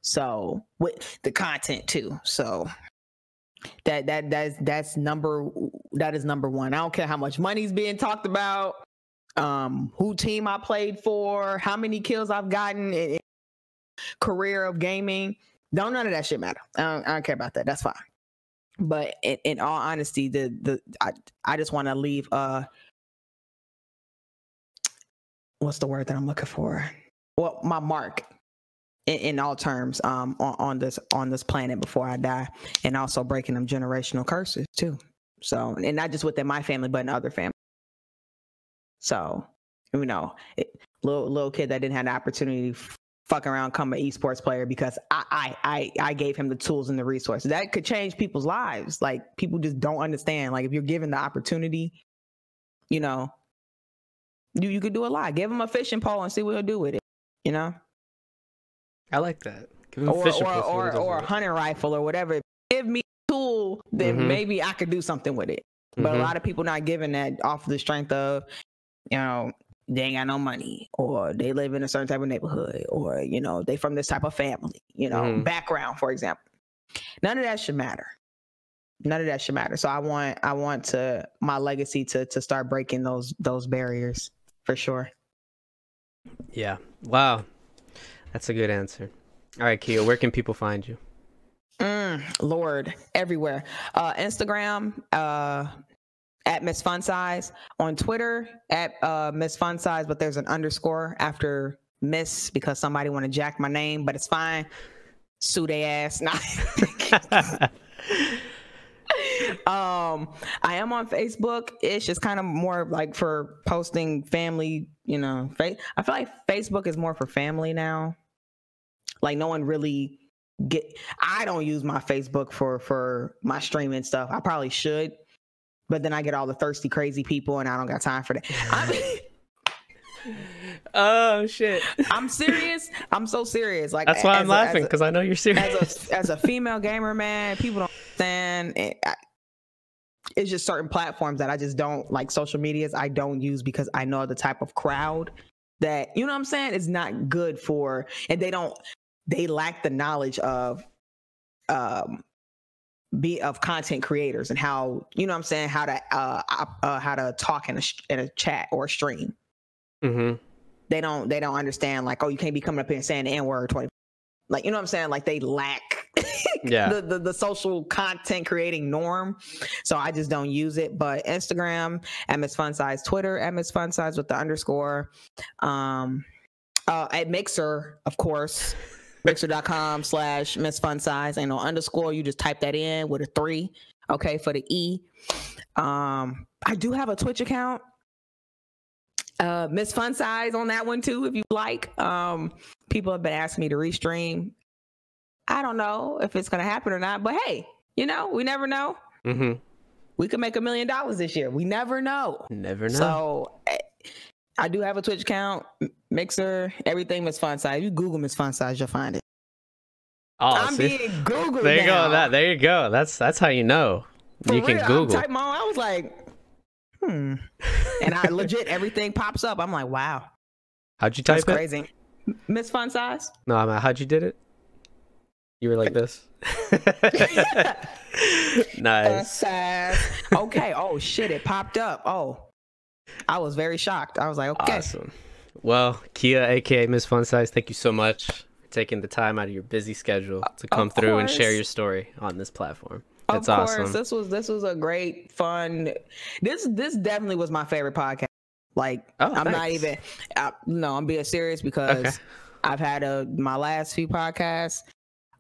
So with the content too. So that that that's that's number that is number one. I don't care how much money's being talked about, um, who team I played for, how many kills I've gotten in, career of gaming. Don't none of that shit matter. I don't, I don't care about that. That's fine. But in, in all honesty, the the I I just want to leave uh what's the word that I'm looking for? Well, my mark in, in all terms um on, on this on this planet before I die, and also breaking them generational curses too. So, and not just within my family, but in other families. So, you know, it, little little kid that didn't have the opportunity to fuck around, come an esports player because I, I I I gave him the tools and the resources that could change people's lives. Like people just don't understand. Like if you're given the opportunity, you know, you you could do a lot. Give him a fishing pole and see what he'll do with it. You know, I like that. Give him or fishing or or, or a hunting rifle or whatever. Give me a tool, then Mhm. maybe I could do something with it. But a Mhm. lot of people not giving that off the strength of, you know, they ain't got no money, or they live in a certain type of neighborhood, or you know, they from this type of family, you know, Mhm. background, for example. None of that should matter. None of that should matter. So I want I want to my legacy to to start breaking those those barriers for sure. Yeah. Wow. That's a good answer. All right, Kia, where can people find you? Mm, Lord, everywhere. Uh, Instagram, uh, at Miss Fun Size. On Twitter, at uh, Miss Fun Size, but there's an underscore after Miss because somebody want to jack my name, but it's fine. Sue they ass. Nah. um, I am on Facebook. It's just kind of more like for posting family, you know. Fa- I feel like Facebook is more for family now. Like no one really get I don't use my Facebook for for my streaming stuff. I probably should, but then I get all the thirsty crazy people and I don't got time for that. I'm, oh shit. I'm serious. I'm so serious. Like That's why I'm a- laughing because I know you're serious. as a as a female gamer, man, people don't understand. And I, it's just certain platforms that I just don't like. Social medias I don't use because I know the type of crowd that you know what I'm saying is not good for, and they don't they lack the knowledge of um be of content creators and how you know what I'm saying? How to uh, uh how to talk in a in a chat or a stream. Hmm they don't they don't understand like oh you can't be coming up here and saying the n word 20 like you know what i'm saying? Like they lack Yeah. the, the the social content creating norm. So i just don't use it. But instagram ms fun size. Twitter ms fun size with the underscore. Um uh at mixer of course mixer.com slash miss fun size. Ain't no underscore. You just type that in with a three okay for the e. Um i do have a twitch account. Uh miss fun size on that one too if you like. Um people have been asking me to restream. I don't know if it's gonna happen or not but hey you know we never know. Mm-hmm. we could make a million dollars this year. We never know. Never know. so eh, i do have a twitch account mixer everything miss fun size you google miss fun size you'll find it oh, i'm see? being googled there you now. go. That there you go. That's that's how you know. For you can Google. I, typed my own, I was like hmm and i legit everything pops up i'm like wow How'd you type that's it? crazy miss fun size No, I'm how'd you did it? You were like this. nice. okay. Oh shit! It popped up. Oh, I was very shocked. I was like, okay. Awesome. Well, Kia, aka Miss Fun Size, thank you so much for taking the time out of your busy schedule to come through and share your story on this platform. That's of course, awesome. This was this was a great fun. This this definitely was my favorite podcast. Like oh, I'm thanks. not even. I, no, I'm being serious because okay. I've had a my last few podcasts.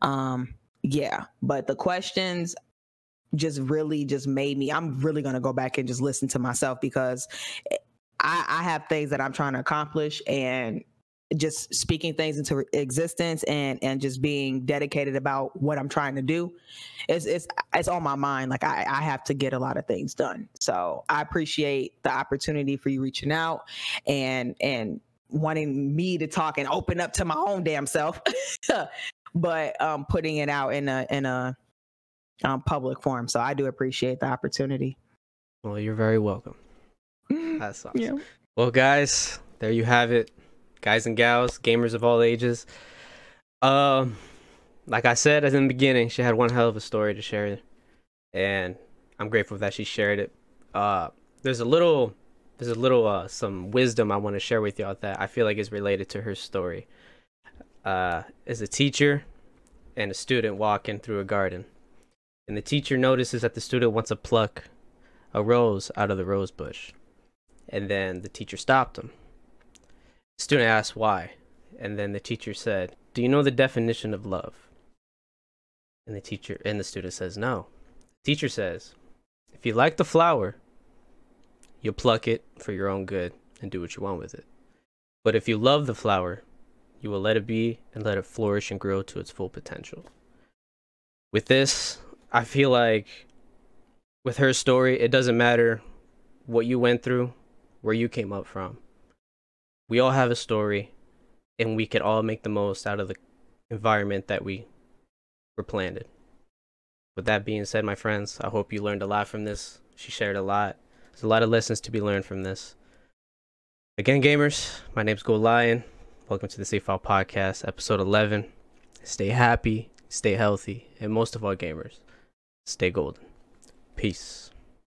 Um, yeah, but the questions just really just made me. I'm really gonna go back and just listen to myself because I, I have things that I'm trying to accomplish and just speaking things into existence and and just being dedicated about what I'm trying to do. It's it's it's on my mind. Like I, I have to get a lot of things done. So I appreciate the opportunity for you reaching out and and wanting me to talk and open up to my own damn self. But um putting it out in a in a um, public forum so I do appreciate the opportunity well you're very welcome that's awesome yeah. well guys there you have it guys and gals, gamers of all ages. Um, like I said at the beginning, she had one hell of a story to share, and I'm grateful that she shared it. Uh, there's a little, there's a little, uh, some wisdom I want to share with y'all that I feel like is related to her story. Uh, as a teacher and a student walking through a garden, and the teacher notices that the student wants to pluck a rose out of the rose bush, and then the teacher stopped him The Student asked why, and then the teacher said, "Do you know the definition of love?" And the teacher and the student says, "No." The teacher says, "If you like the flower, you'll pluck it for your own good and do what you want with it. But if you love the flower, you will let it be and let it flourish and grow to its full potential." With this, I feel like with her story, it doesn't matter what you went through, where you came up from we all have a story and we could all make the most out of the environment that we were planted. With that being said, my friends, I hope you learned a lot from this. She shared a lot. There's a lot of lessons to be learned from this. Again, gamers, my name's Gold Lion. Welcome to the Save File Podcast, episode 11. Stay happy, stay healthy, and most of all, gamers, stay golden. Peace.